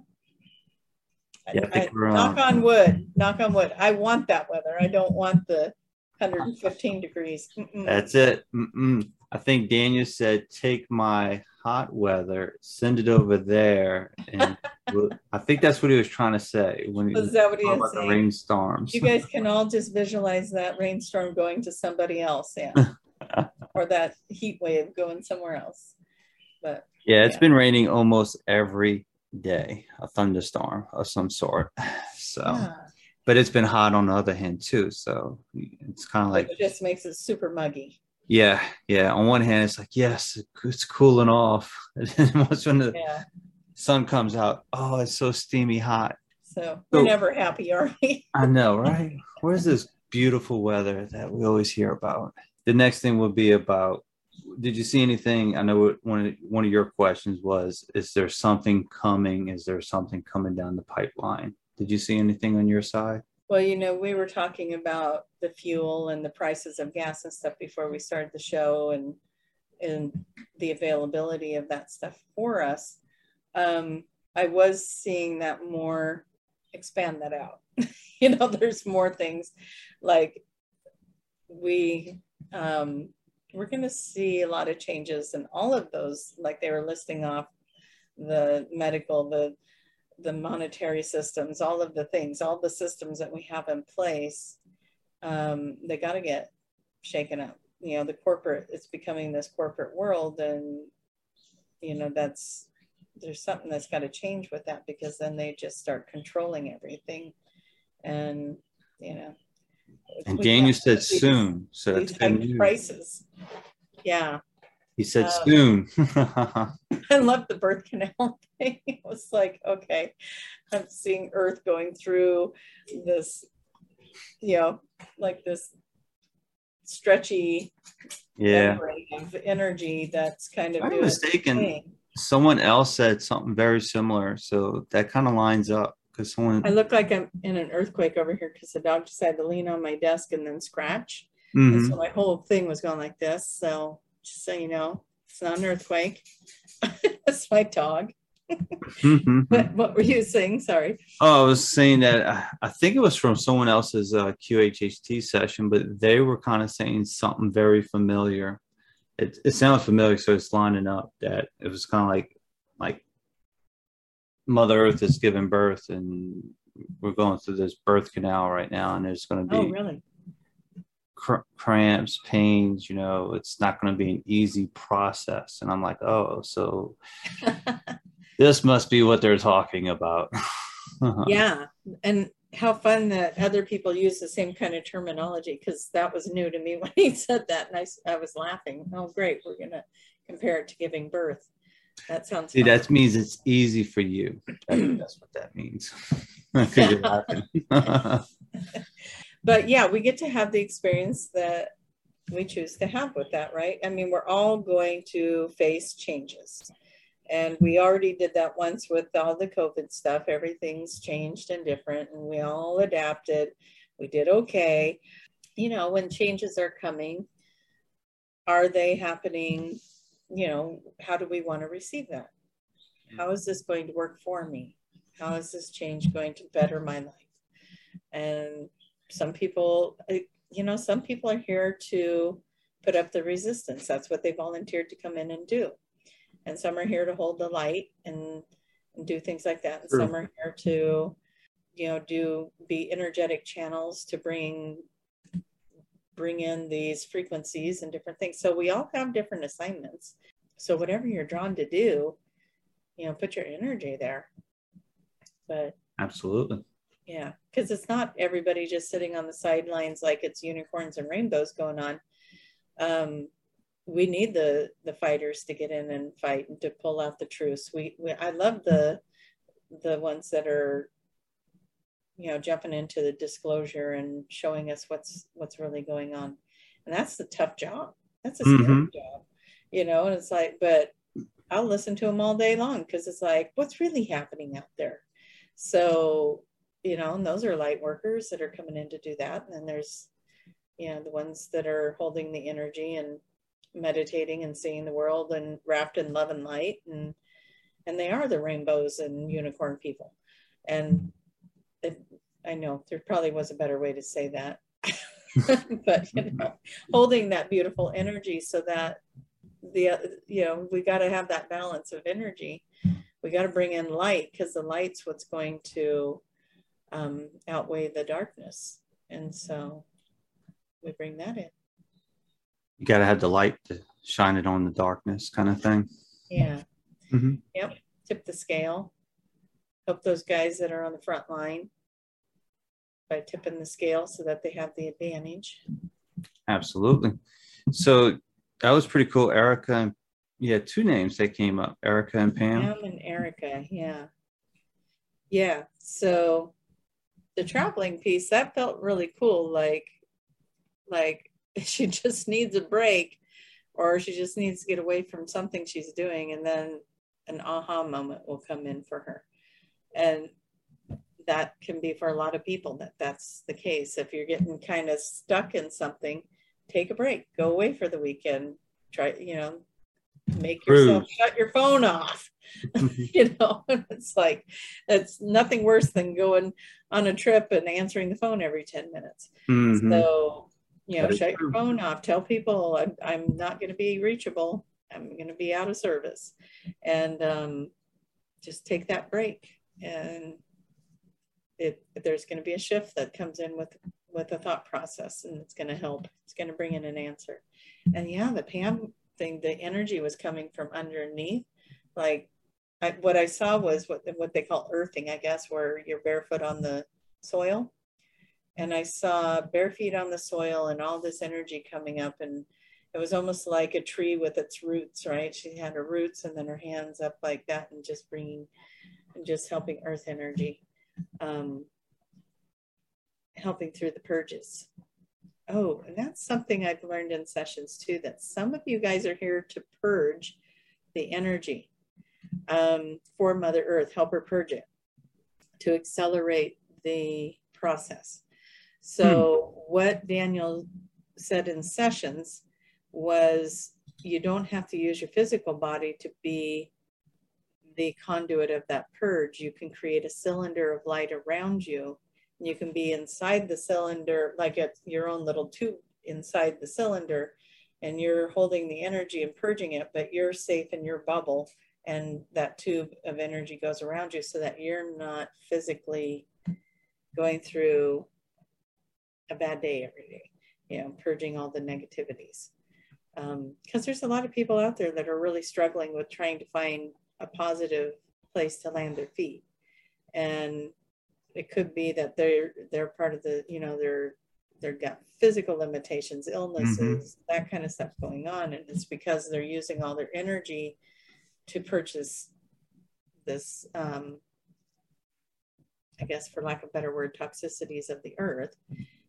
Yeah, I I- knock on- on wood, knock on wood. I want that weather. I don't want the 115 degrees. Mm-mm. that's it. Mm-mm. I think Daniel said, "Take my hot weather, send it over there," and <laughs> we'll- I think that's what he was trying to say when was that what he was about the saying? rainstorms. You guys can all just visualize that rainstorm going to somebody else, yeah, <laughs> or that heat wave going somewhere else. But Yeah, it's Yeah. been raining almost every day, a thunderstorm of some sort. <sighs> So, yeah, but it's been hot on the other hand too. So it's kind of like, it just makes it super muggy. yeah, yeah. On one hand, it's like, yes, it's cooling off. <laughs> And then once when the Yeah, sun comes out, oh, it's so steamy hot. so we're So- never happy, are we? <laughs> I know, right? Where's this beautiful weather that we always hear about? The next thing will be about. Did you see anything? I know one of one of your questions was: Is there something coming? Is there something coming down the pipeline? Did you see anything on your side? Well, you know, we were talking about the fuel and the prices of gas and stuff before we started the show and and the availability of that stuff for us. Um, I was seeing that more expand that out. <laughs> you know, there's more things like we um we're going to see a lot of changes in all of those like they were listing off the medical the the monetary systems, all of the things, all the systems that we have in place, um, they got to get shaken up. You know, the corporate, it's becoming this corporate world, and you know that's there's something that's got to change with that because then they just start controlling everything, and you know. And Daniel said soon, so that's good news. prices. Yeah, He said Um, soon. <laughs> I love the birth canal <laughs> thing. It was like, okay, I'm seeing Earth going through this, you know, like this stretchy yeah. of energy that's kind of I'm mistaken, thing. someone else said something very similar, so that kind of lines up because someone. I look like I'm in an earthquake over here because the dog decided to lean on my desk and then scratch. Mhm. And so my whole thing was going like this. So just so you know, it's not an earthquake. <laughs> it's my dog. Mhm. But <laughs> what were you saying? Sorry. Oh, I was saying that uh, I think it was from someone else's uh, QHHT session, but they were kind of saying something very familiar. It, it sounds familiar, so it's lining up that it was kind of like like Mother Earth is giving birth, and we're going through this birth canal right now, and there's going to Oh, be really? cr- cramps, pains. You know, it's not going to be an easy process. And I'm like, oh, so <laughs> this must be what they're talking about. <laughs> yeah and how fun that other people use the same kind of terminology because that was new to me <laughs> when he said that and I was laughing oh great we're gonna compare it to giving birth that sounds See, fun. that means it's easy for you. That- That's what that means. <laughs> <laughs> but yeah we get to have the experience that we choose to have with that right i mean we're all going to face changes And we already did that once with all the COVID stuff. Everything's changed and different, and we all adapted. We did okay. You know, when changes are coming, are they happening? You know, how do we want to receive that? How is this going to work for me? How is this change going to better my life? And some people, uh, you know, some people are here to put up the resistance. That's what they volunteered to come in and do. And some are here to hold the light and, and do things like that. And True. some are here to, you know, do be energetic channels to bring bring in these frequencies and different things. So we all have different assignments. So whatever you're drawn to do, you know, put your energy there. But absolutely. Yeah, because it's not everybody just sitting on the sidelines like it's unicorns and rainbows going on. Um, we need the the fighters to get in and fight and to pull out the truce. We, we I love the the ones that are you know jumping into the disclosure and showing us what's what's really going on. And that's the tough job. That's a scary mm-hmm. job you know and it's like but i'll listen to them all day long because it's like what's really happening out there? So you know and those are light workers that are coming in to do that. And then there's you know the ones that are holding the energy and meditating and seeing the world and wrapped in love and light. And and they are the rainbows and unicorn people. And it, I know there probably was a better way to say that, <laughs> but you know, holding that beautiful energy so that the you know we got to have that balance of energy. We got to bring in light because the light's what's going to um, outweigh the darkness, and so we bring that in. You got to have the light to shine it on the darkness, kind of thing. Yeah. Mm-hmm. Yep. Tip the scale help those guys that are on the front line by tipping the scale so that they have the advantage. Absolutely. So that was pretty cool. Erica and yeah, two names that came up, Erica and Pam. Pam and Erica, yeah. Yeah. So the traveling piece, that felt really cool. Like, like <laughs> she just needs a break or she just needs to get away from something she's doing and then an aha moment will come in for her and that can be for a lot of people that that's the case. If you're getting kind of stuck in something take a break go away for the weekend try you know make yourself shut your phone off. <laughs> <laughs> You know it's like it's nothing worse than going on a trip and answering the phone every 10 minutes. Mm-hmm. so you know shut your phone off. Tell people i'm, I'm not going to be reachable. I'm going to be out of service. And um, just take that break and it, there's going to be a shift that comes in with with a thought process and it's going to help it's going to bring in an answer. And yeah the pam thing the energy was coming from underneath. Like I, what i saw was what what they call earthing i guess where you're barefoot on the soil. And i saw bare feet on the soil and all this energy coming up and it was almost like a tree with its roots right? She had her roots and then her hands up like that and just bringing and just helping earth energy, um, helping through the purges. Oh, and that's something I've learned in sessions too, that some of you guys are here to purge the energy um, for Mother Earth, help her purge it to accelerate the process. So, hmm. what Daniel said in sessions was you don't have to use your physical body to be the conduit of that purge, you can create a cylinder of light around you. And you can be inside the cylinder, like it's your own little tube inside the cylinder, and you're holding the energy and purging it, but you're safe in your bubble. And that tube of energy goes around you so that you're not physically going through a bad day every day, you know, purging all the negativities. Because um, there's a lot of people out there that are really struggling with trying to find a positive place to land their feet. And it could be that they're they're part of the, you know, they're they've got physical limitations, illnesses, mm-hmm. that kind of stuff going on. And it's because they're using all their energy to purchase this um, I guess for lack of a better word, toxicities of the earth.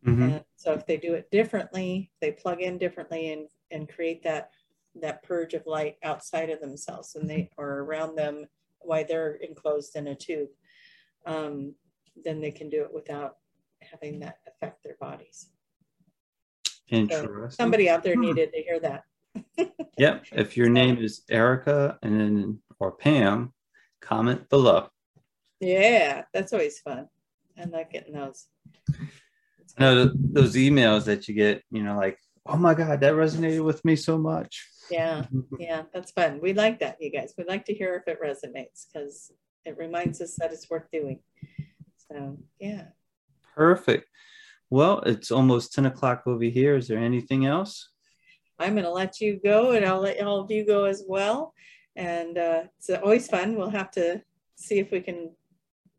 Mm-hmm. And so if they do it differently, they plug in differently and, and create that that purge of light outside of themselves and they or around them while they're enclosed in a tube, um, then they can do it without having that affect their bodies. Interesting. So somebody out there Hmm. needed to hear that. <laughs> Yep. If your name is Erica and or Pam, comment below. Yeah, that's always fun. I like getting those. I know those emails that you get, you know, like, oh my God, that resonated with me so much. Yeah, yeah, that's fun. We like that, you guys. We'd like to hear if it resonates because it reminds us that it's worth doing. So, yeah. Perfect. Well, it's almost 10 o'clock over here. Is there anything else? I'm going to let you go and I'll let all of you go as well. And uh, it's always fun. We'll have to see if we can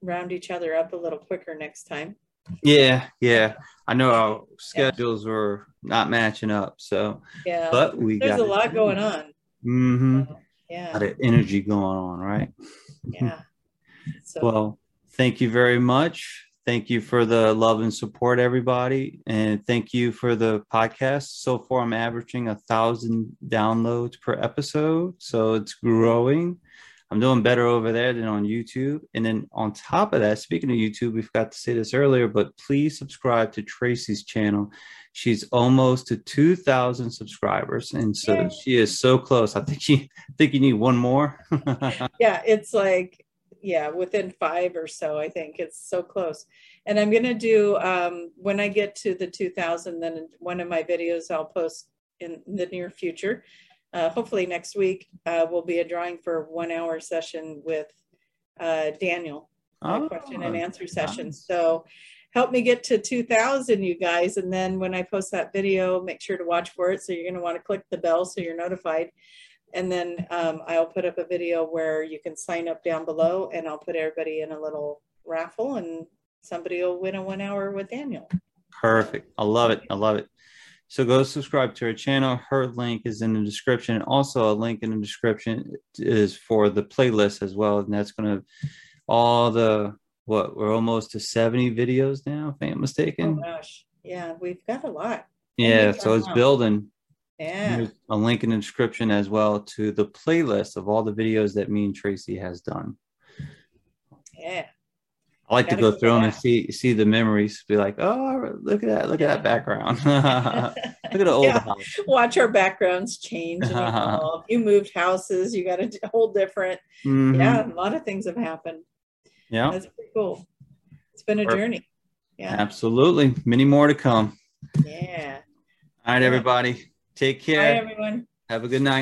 round each other up a little quicker next time. Yeah, yeah. I know our schedules were not matching up. So, Yeah. but we There's got a lot going on. Mm-hmm. A Yeah. lot of energy going on, right? Yeah. So, Well, thank you very much. Thank you for the love and support, everybody. And thank you for the podcast. So far, I'm averaging a thousand downloads per episode. So it's growing. I'm doing better over there than on YouTube. And then on top of that, speaking of YouTube, we forgot to say this earlier, but please subscribe to Tracy's channel. She's almost to 2,000 subscribers. And so Yay. she is so close. I think you I think you need one more. <laughs> yeah, it's like, yeah, within five or so, I think it's so close. And I'm going to do, um, when I get to the 2000, then one of my videos I'll post in the near future. Uh, hopefully next week uh, will be a drawing for one hour session with uh, Daniel, Oh, question and answer session. nice. So help me get to 2000, you guys. And then when I post that video, make sure to watch for it. So you're going to want to click the bell so you're notified. And then um, I'll put up a video where you can sign up down below and I'll put everybody in a little raffle and somebody will win a one hour with Daniel. Perfect. I love it. I love it. So go subscribe to her channel. Her link is in the description. Also a link in the description is for the playlist as well. And that's gonna all the what we're almost to 70 videos now, if I ain't Oh mistaken. gosh. Yeah, we've got a lot. yeah, so it's Wow. building. Yeah. There's a link in the description as well to the playlist of all the videos that me and Tracy has done. Yeah. I like to go go through them and see see the memories. Be like, oh, look at that! Look at that background. <laughs> look at the old Yeah. house. Watch our backgrounds change and <laughs> you moved houses, you got a whole different, Mhm. yeah, a lot of things have happened. Yeah, That's pretty cool. It's been a Perfect. journey. Yeah. absolutely. Many more to come. Yeah. All right, everybody. Take care. Bye, everyone. Have a good night.